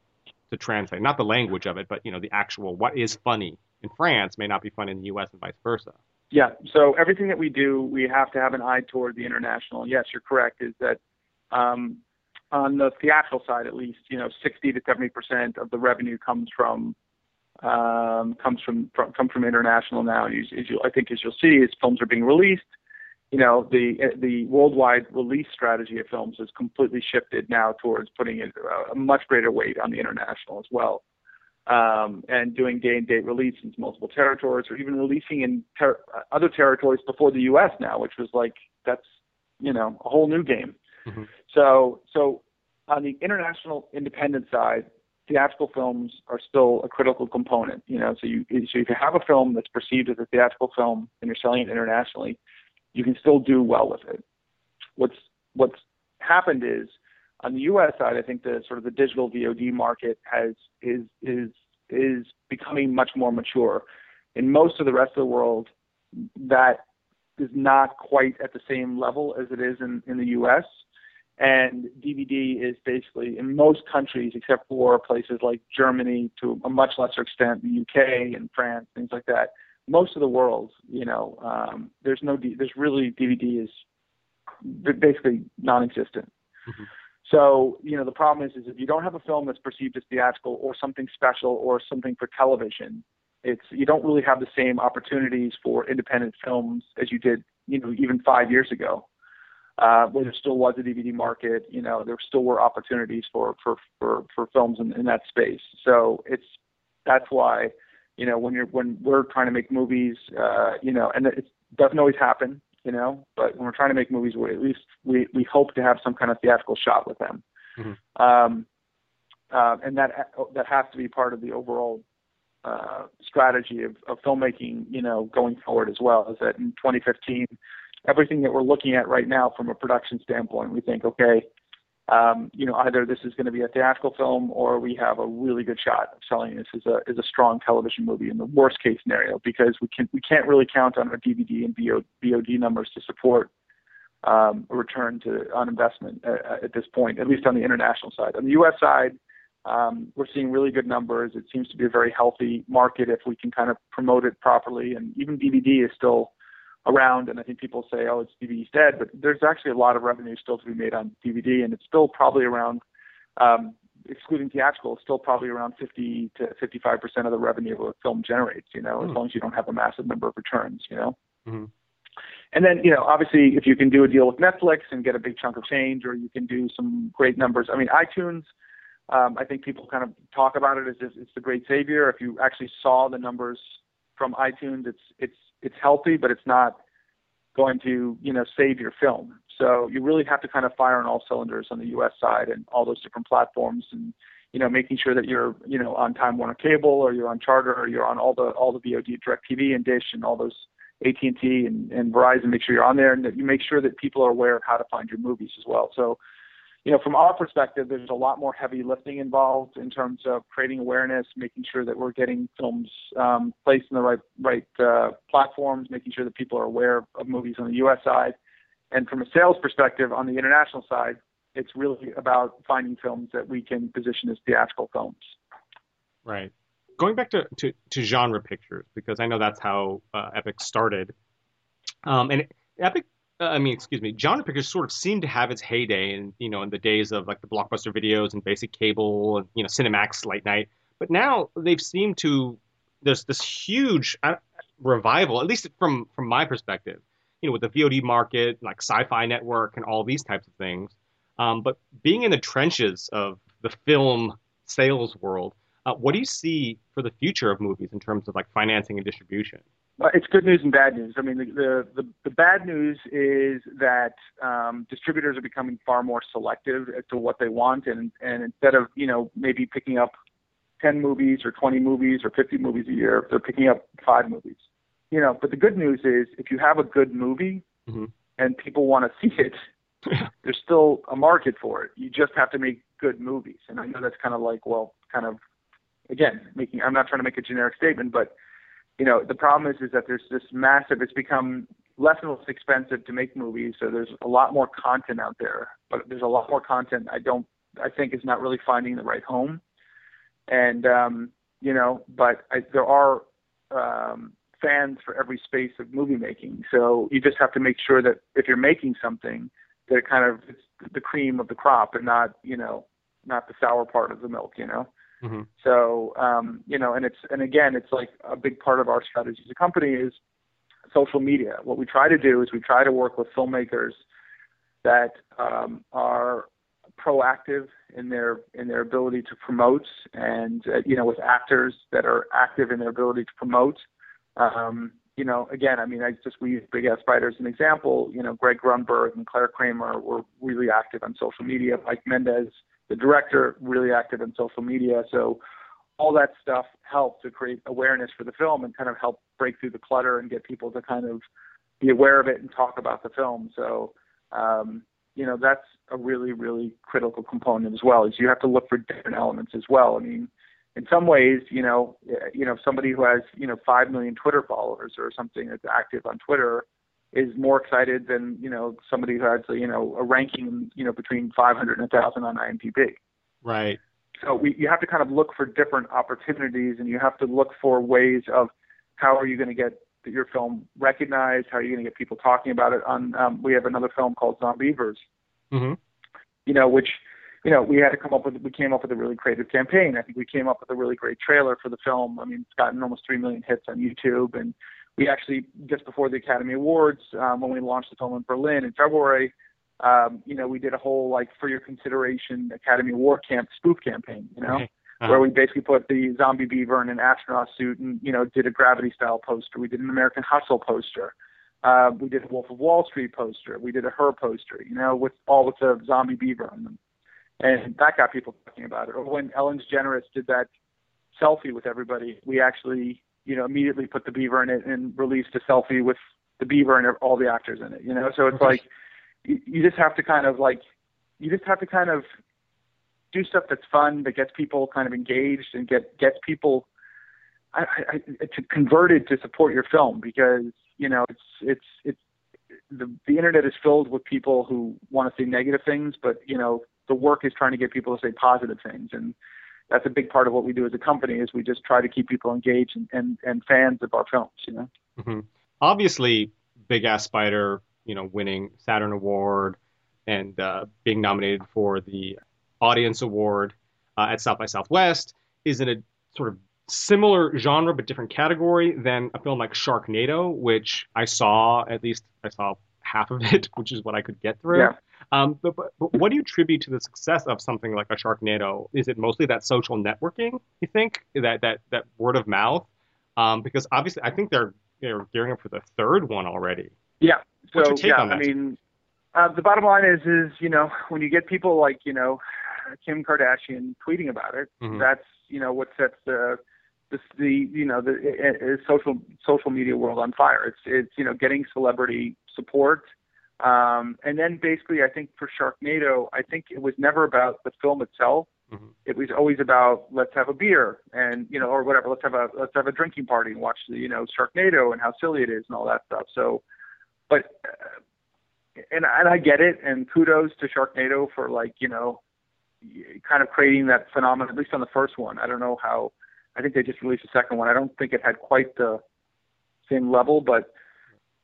S1: to translate. Not the language of it, but you know the actual what is funny in France may not be funny in the U.S. and vice versa.
S2: Yeah. So everything that we do, we have to have an eye toward the international. Yes, you're correct. Is that um, on the theatrical side, at least, you know, 60 to 70 percent of the revenue comes from um, comes from, from come from international now. As, you, I think as you'll see, as films are being released, you know, the the worldwide release strategy of films has completely shifted now towards putting a, a much greater weight on the international as well, um, and doing day and date release in multiple territories, or even releasing in ter- other territories before the U.S. now, which was like that's you know a whole new game. Mm-hmm. So so on the international independent side, theatrical films are still a critical component. You know, so you so if you have a film that's perceived as a theatrical film and you're selling it internationally you can still do well with it. What's what's happened is on the U.S. side, I think the sort of the digital VOD market has is is is becoming much more mature. In most of the rest of the world, that is not quite at the same level as it is in, in the U.S. And DVD is basically in most countries, except for places like Germany, to a much lesser extent, the UK and France, things like that most of the world, you know, um, there's no, there's really DVD is basically non-existent. Mm-hmm. So, you know, the problem is, is if you don't have a film that's perceived as theatrical or something special or something for television, it's you don't really have the same opportunities for independent films as you did, you know, even five years ago, uh, where there still was a DVD market. You know, there still were opportunities for for for for films in, in that space. So it's that's why you know, when you're when we're trying to make movies, uh, you know, and it doesn't always happen, you know, but when we're trying to make movies, we at least we we hope to have some kind of theatrical shot with them. Mm-hmm. Um, uh, and that that has to be part of the overall uh, strategy of, of filmmaking, you know, going forward as well. Is that in 2015, everything that we're looking at right now from a production standpoint, we think, okay, um, you know, either this is going to be a theatrical film or we have a really good shot of selling this as a as a strong television movie in the worst case scenario because we can we can't really count on our DVD and VOD numbers to support um, a return to on investment at, at this point, at least on the international side. On the U.S. side, um, we're seeing really good numbers. It seems to be a very healthy market if we can kind of promote it properly. And even DVD is still around. And I think people say, oh, it's DVD's dead, but there's actually a lot of revenue still to be made on DVD, and it's still probably around, um, excluding theatrical, it's still probably around 50 to 55 percent of the revenue a film generates. You know, mm-hmm. as hmm. long as you don't have a massive number of returns. You know. Mm-hmm. And then, you know, obviously, if you can do a deal with Netflix and get a big chunk of change, or you can do some great numbers. I mean, iTunes um, I think people kind of talk about it as if it's the great savior. If you actually saw the numbers from iTunes, it's it's it's healthy, but it's not going to you know save your film. So you really have to kind of fire on all cylinders on the U.S. side and all those different platforms, and you know making sure that you're you know on Time Warner Cable or you're on Charter or you're on all the all the VOD, DirecTV, and Dish and all those AT&T and, and Verizon. Make sure you're on there, and that you make sure that people are aware of how to find your movies as well. So you know, from our perspective, there's a lot more heavy lifting involved in terms of creating awareness, making sure that we're getting films um, placed in the right right uh, platforms, making sure that people are aware of movies on the U.S. side, and from a sales perspective on the international side, it's really about finding films that we can position as theatrical films.
S1: Right. Going back to, to, to genre pictures, because I know that's how uh, Epic started. Um, and Epic I mean, excuse me, genre pictures sort of seemed to have its heyday in you know in the days of like the blockbuster videos and basic cable and you know Cinemax late night. But now they've seemed to there's this huge uh, revival, at least from from my perspective. You know, with the VOD market, like Sci-Fi Network, and all these types of things. Um, but being in the trenches of the film sales world, uh, what do you see for the future of movies in terms of like financing and distribution?
S2: It's good news and bad news. I mean, the the, the bad news is that um, distributors are becoming far more selective as to what they want, and and instead of you know maybe picking up ten movies or twenty movies or fifty movies a year, they're picking up five movies. You know, but the good news is if you have a good movie mm-hmm. and people want to see it, there's still a market for it. You just have to make good movies, and I know that's kind of like well, kind of again making. I'm not trying to make a generic statement, but you know, the problem is is that there's this massive. It's become less and less expensive to make movies, so there's a lot more content out there. But there's a lot more content I don't. I think is not really finding the right home. And um, you know, but I, there are um, fans for every space of movie making. So you just have to make sure that if you're making something, that it kind of it's the cream of the crop and not you know not the sour part of the milk. You know. Mm-hmm. So um, you know, and it's and again, it's like a big part of our strategy as a company is social media. What we try to do is we try to work with filmmakers that um, are proactive in their in their ability to promote, and uh, you know, with actors that are active in their ability to promote. Um, you know, again, I mean, I just we use Big Ass Spider as an example. You know, Greg Grunberg and Clare Kramer were really active on social media. Mike Mendez the director really active in social media. So all that stuff helped to create awareness for the film and kind of help break through the clutter and get people to kind of be aware of it and talk about the film. So, um, you know, that's a really, really critical component as well. Is you have to look for different elements as well. I mean, in some ways, you know, you know, somebody who has you know five million Twitter followers or something that's active on Twitter is more excited than you know somebody who has you know a ranking you know between 500 and 1,000 on IMDb.
S1: Right.
S2: So we you have to kind of look for different opportunities, and you have to look for ways of how are you going to get your film recognized? How are you going to get people talking about it? On um, we have another film called Zombeavers. Mm-hmm. You know, which you know we had to come up with. We came up with a really creative campaign. I think we came up with a really great trailer for the film. I mean, it's gotten almost three million hits on YouTube, and we actually just before the Academy Awards um, when we launched the film in Berlin in February. Um, you know, we did a whole like for your consideration Academy War camp spoof campaign. You know, uh-huh. where we basically put the zombie beaver in an astronaut suit and you know did a gravity style poster. We did an American Hustle poster. Uh, we did a Wolf of Wall Street poster. We did a Her poster. You know, with all with the zombie beaver on them, and that got people talking about it. Or when Ellen DeGeneres did that selfie with everybody, we actually you know immediately put the beaver in it and released a selfie with the beaver and all the actors in it. You know, so it's like you, just have to kind of like you just have to kind of do stuff that's fun that gets people kind of engaged and get gets people I, I, to converted to support your film because you know it's it's it's the the internet is filled with people who want to say negative things, but you know the work is trying to get people to say positive things, and that's a big part of what we do as a company is we just try to keep people engaged and and, and fans of our films. You know.
S1: Mm-hmm. Obviously, Big Ass Spider, you know, winning Saturn Award and uh, being nominated for the Audience Award uh, at South by Southwest is in a sort of similar genre but different category than a film like Sharknado, which I saw at least I saw half of it, which is what I could get through.
S2: Yeah.
S1: Um, but, but, but what do you attribute to the success of something like a Sharknado? Is it mostly that social networking? You think that that that word of mouth? Um, because obviously, I think they're they're gearing up for the third one already.
S2: Yeah. So yeah, I mean, uh, the bottom line is is you know when you get people like you know Kim Kardashian tweeting about it, mm-hmm. that's you know what sets the the, the you know the it, it, social social media world on fire. It's it's you know getting celebrity support, um, and then basically I think for Sharknado, I think it was never about the film itself. Mm-hmm. It was always about let's have a beer and you know or whatever. Let's have a let's have a drinking party and watch the you know Sharknado and how silly it is and all that stuff. So, but uh, and and I get it and kudos to Sharknado for like you know kind of creating that phenomenon, at least on the first one. I don't know how. I think they just released the second one. I don't think it had quite the same level, but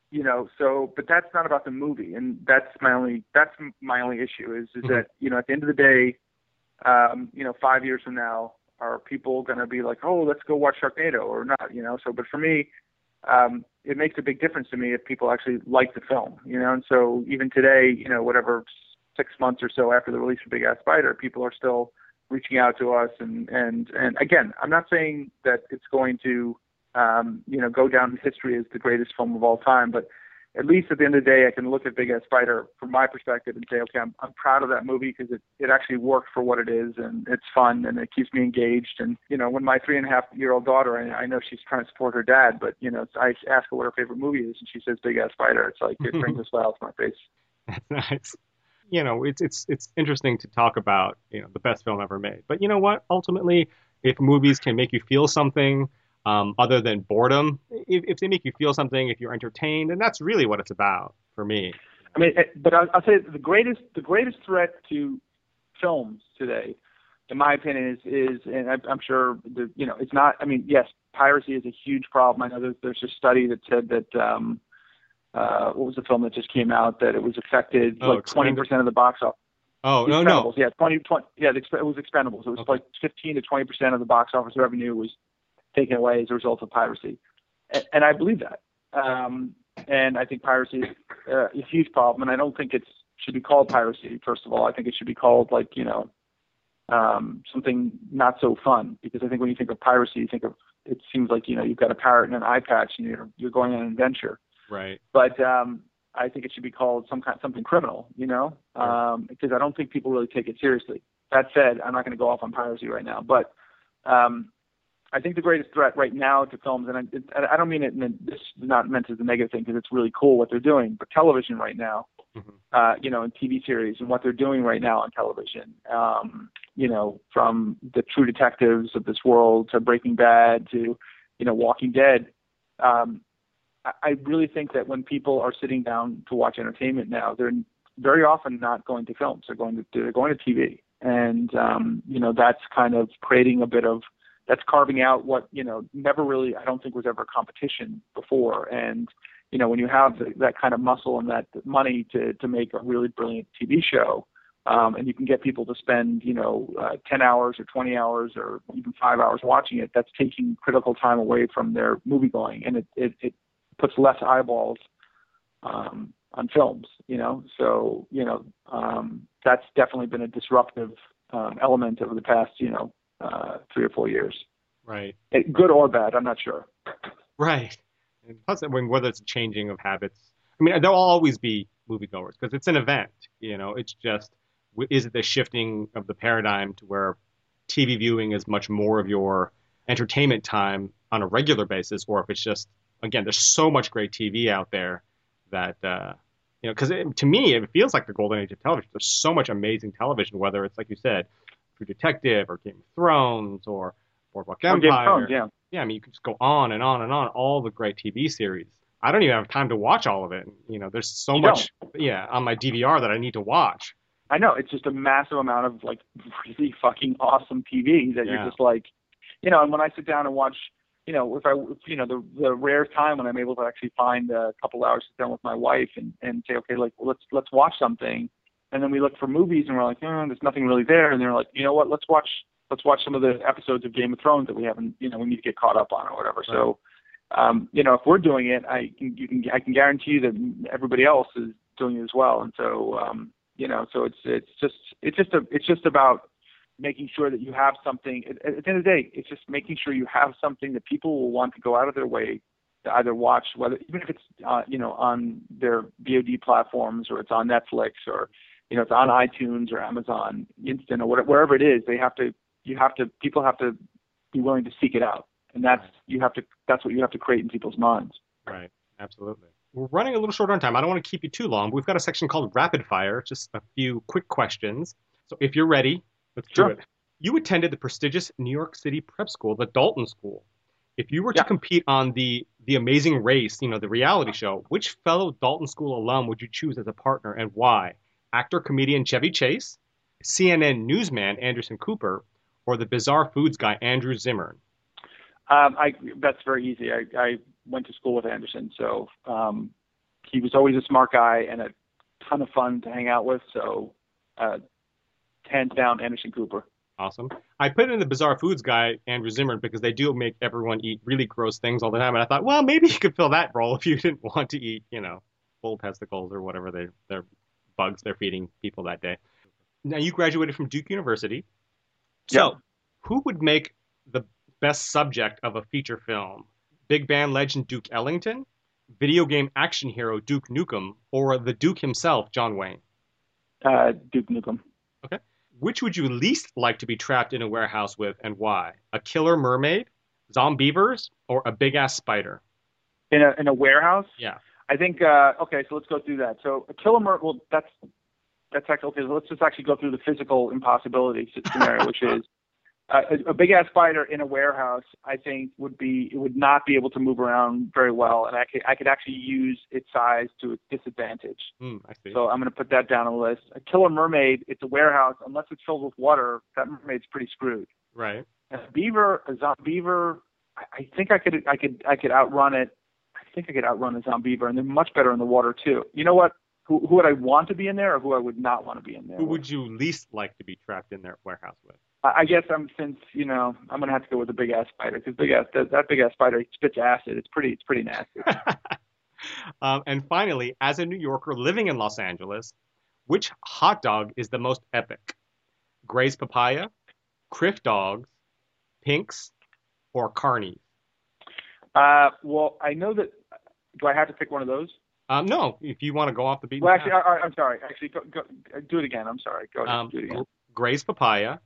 S2: you know, so but that's not about the movie, and that's my only that's my only issue is is mm-hmm. that you know at the end of the day, um, you know, five years from now, are people going to be like, oh, let's go watch Sharknado or not? You know, so but for me, um, it makes a big difference to me if people actually like the film, you know, and so even today, you know, whatever six months or so after the release of Big Ass Spider, people are still reaching out to us. And and and again, I'm not saying that it's going to um, you know go down in history as the greatest film of all time, but at least at the end of the day, I can look at Big Ass Spider from my perspective and say, okay, I'm, I'm proud of that movie because it, it actually worked for what it is and it's fun and it keeps me engaged. And, you know, when my three and a half year old daughter, I, I know she's trying to support her dad, but, you know, I ask her what her favorite movie is and she says Big Ass Spider. It's like, it brings a smile to my face.
S1: That's nice you know, it's it's it's interesting to talk about, you know, the best film ever made. But you know what? Ultimately, if movies can make you feel something um, other than boredom, if, if they make you feel something, if you're entertained, and that's really what it's about for me.
S2: I mean, but I'll, I'll say the greatest the greatest threat to films today, in my opinion, is is and I'm sure the you know it's not. I mean, yes, piracy is a huge problem. I know there's, there's a study that said that um, uh, what was the film that just came out that it was affected oh, like twenty percent of the box office.
S1: Oh no no
S2: yeah 20, 20 yeah it was Expendables it was okay. like fifteen to twenty percent of the box office revenue was taken away as a result of piracy, and, and I believe that. Um, and I think piracy is uh, a huge problem, and I don't think it should be called piracy. First of all, I think it should be called like you know um, something not so fun because I think when you think of piracy, you think of it seems like you know you've got a parrot and an eye patch and you're you're going on an adventure.
S1: Right.
S2: But um, I think it should be called some kind something criminal, you know, um, because I don't think people really take it seriously. That said, I'm not going to go off on piracy right now, but um, I think the greatest threat right now to films, and I, I don't mean it, this is not meant as a negative thing because it's really cool what they're doing, but television right now, mm-hmm. uh, you know, in TV series and what they're doing right now on television, um, you know, from the True Detectives of this world to Breaking Bad to, you know, Walking Dead. Um, I really think that when people are sitting down to watch entertainment now, they're very often not going to films. They're going to they're going to TV, and um, you know that's kind of creating a bit of that's carving out what you know never really I don't think was ever a competition before. And you know when you have that kind of muscle and that money to to make a really brilliant TV show, um, and you can get people to spend you know uh, 10 hours or 20 hours or even five hours watching it, that's taking critical time away from their movie going, and it it, it puts less eyeballs um, on films, you know. So, you know, um, that's definitely been a disruptive um, element over the past, you know, uh, three or four years.
S1: Right.
S2: It, good or bad, I'm not sure.
S1: Right. And plus, I mean, whether it's a changing of habits, I mean, there'll always be moviegoers because it's an event. You know, it's just is it the shifting of the paradigm to where TV viewing is much more of your entertainment time on a regular basis, or if it's just again, there's so much great TV out there that uh, you know, because to me, it feels like the golden age of television. There's so much amazing television, whether it's like you said, True Detective or Game of Thrones or Boardwalk Empire.
S2: Oh, Thrones, yeah.
S1: Yeah, I mean, you can just go on and on and on. All the great TV series. I don't even have time to watch all of it. You know, there's so
S2: You
S1: much, yeah, on my DVR that I need to watch.
S2: I know it's just a massive amount of like really fucking awesome TV that
S1: Yeah.
S2: you're just like, you know. And when I sit down and watch, you know, if I, if, you know, the the rare time when I'm able to actually find a couple hours to sit down with my wife and and say, okay, like let's let's watch something, and then we look for movies and we're like, oh, there's nothing really there, and they're like, you know what, let's watch let's watch some of the episodes of Game of Thrones that we haven't, you know, we need to get caught up on or whatever. So. Um, you know, if we're doing it, I can, you can, I can guarantee you that everybody else is doing it as well. And so, um, you know, so it's, it's just, it's just a, it's just about making sure that you have something. At, at the end of the day, it's just making sure you have something that people will want to go out of their way to either watch, whether even if it's, uh, you know, on their VOD platforms or it's on Netflix or, you know, it's on iTunes or Amazon Instant or whatever, wherever it is. They have to, you have to, people have to be willing to seek it out, and that's you have to, that's what you have to create in people's minds.
S1: Right. Absolutely. We're running a little short on time. I don't want to keep you too long. but We've got a section called Rapid Fire, just a few quick questions. So if you're ready, let's
S2: Sure.
S1: do it. You attended the prestigious New York City prep school, the Dalton School. If you were to compete on the the Amazing Race, you know, the reality show, which fellow Dalton School alum would you choose as a partner and why? Actor comedian Chevy Chase, CNN newsman Anderson Cooper, or the bizarre foods guy Andrew Zimmern?
S2: Um, I that's very easy. I, I went to school with Anderson, so um, he was always a smart guy and a ton of fun to hang out with. So, uh, hands down, Anderson Cooper.
S1: Awesome. I put in the bizarre foods guy, Andrew Zimmern, because they do make everyone eat really gross things all the time. And I thought, well, maybe you could fill that role if you didn't want to eat, you know, bull testicles or whatever they, they're bugs they're feeding people that day. Now, you graduated from Duke University. So,
S2: Yeah.
S1: who would make the best subject of a feature film? Big band legend Duke Ellington, video game action hero Duke Nukem, or the Duke himself, John Wayne?
S2: Uh, Duke Nukem. Okay.
S1: Which would you least like to be trapped in a warehouse with and why? A killer mermaid, zombeavers, or a big ass spider?
S2: In a in a warehouse.
S1: Yeah.
S2: I think. Uh, okay, so let's go through that. So a killer mer. Well, that's that's actually okay. So let's just actually go through the physical impossibility scenario, which is uh, a, a big ass spider in a warehouse. I think would be it would not be able to move around very well, and I could I could actually use its size to its disadvantage.
S1: I see.
S2: So I'm going to put that down on the list. A killer mermaid. It's a warehouse. Unless it's filled with water, that mermaid's pretty screwed.
S1: right.
S2: A beaver, a zombeaver. I, I think I could I could I could outrun it. I think I could outrun a zombeaver, and they're much better in the water too. You know what? Who who would I want to be in there, or who I would not want to be in there?
S1: Who
S2: with?
S1: would you least like to be trapped in their warehouse with?
S2: I I guess I'm since you know I'm gonna have to go with the big ass spider because big ass that, that big ass spider spits acid. It's pretty it's pretty nasty.
S1: um, and finally, as a New Yorker living in Los Angeles, which hot dog is the most epic? Gray's Papaya, Crif Dogs, Pink's, or Carney's?
S2: uh, well, I know that. Do I have to pick one of those?
S1: Um, no, if you want to go off the beaten
S2: Well, actually. I, I, I'm sorry. Actually, go, go, do it again. I'm sorry. Go ahead.
S1: um,
S2: do it again.
S1: Gray's Papaya,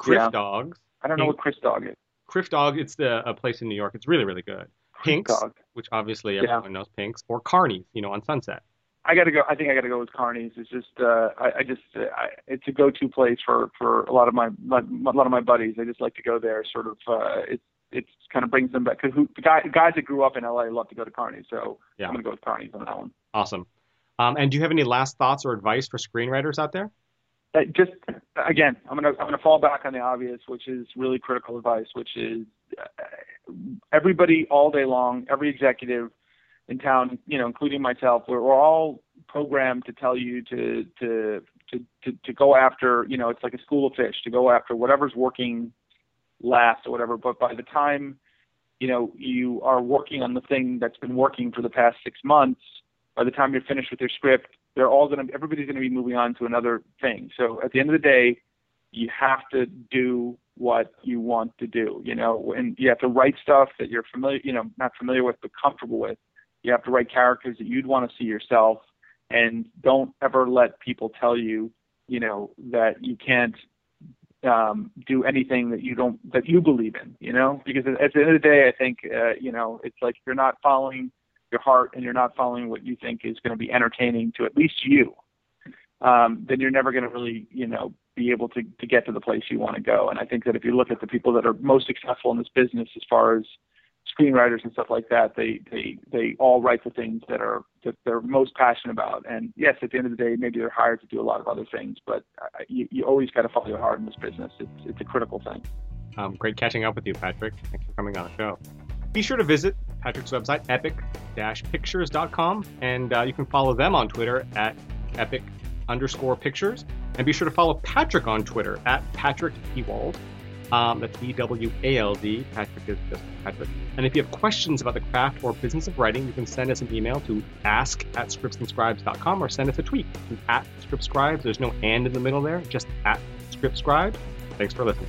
S1: Crif
S2: Yeah.
S1: Dogs.
S2: I don't know what Chris Dog is.
S1: Crif Dog, it's the a place in New York. It's really, really good. Pink's,
S2: Dog.
S1: which obviously
S2: Yeah.
S1: everyone knows Pink's, or Carney's, you know, on Sunset.
S2: I got to go. I think I got to go with Carney's. It's just, uh, I, I just, uh, I, it's a go-to place for for a lot of my, my a lot of my buddies. I just like to go there. Sort of, uh, it it's kind of brings them back because who the guy, guys that grew up in LA love to go to Carney's. So
S1: Yeah.
S2: I'm gonna go with Carney's on that one.
S1: Awesome. Um, and do you have any last thoughts or advice for screenwriters out there?
S2: Uh, just again, I'm gonna I'm gonna fall back on the obvious, which is really critical advice, which is uh, everybody all day long, every executive in town, you know, including myself, we're, we're all programmed to tell you to to to to to go after, you know, it's like a school of fish to go after whatever's working last or whatever. But by the time you know you are working on the thing that's been working for the past six months, by the time you're finished with your script, they're all going to everybody's going to be moving on to another thing. So at the end of the day, you have to do what you want to do. You know, and you have to write stuff that you're familiar, you know, not familiar with but comfortable with. You have to write characters that you'd want to see yourself, and don't ever let people tell you, you know, that you can't um, do anything that you don't that you believe in. You know, because at the end of the day, I think uh, you know it's like you're not following your heart and you're not following what you think is going to be entertaining to at least you. Um, then you're never going to really, you know, be able to, to get to the place you want to go. And I think that if you look at the people that are most successful in this business, as far as screenwriters and stuff like that, they they they all write the things that are that they're most passionate about. And yes, at the end of the day, maybe they're hired to do a lot of other things, but you, you always got to follow your heart in this business. It's it's a critical thing.
S1: Um, great catching up with you, Patrick. Thanks for coming on the show. Be sure to visit Patrick's website, epic-pictures.com, and uh, you can follow them on Twitter at epic underscore pictures. And be sure to follow Patrick on Twitter at Patrick Ewald. Um, that's E W A L D. Patrick is just Patrick. And if you have questions about the craft or business of writing, you can send us an email to ask at scriptsandscribes.com or send us a tweet to at scriptscribes. There's no and in the middle there, just at scriptscribes. Thanks for listening.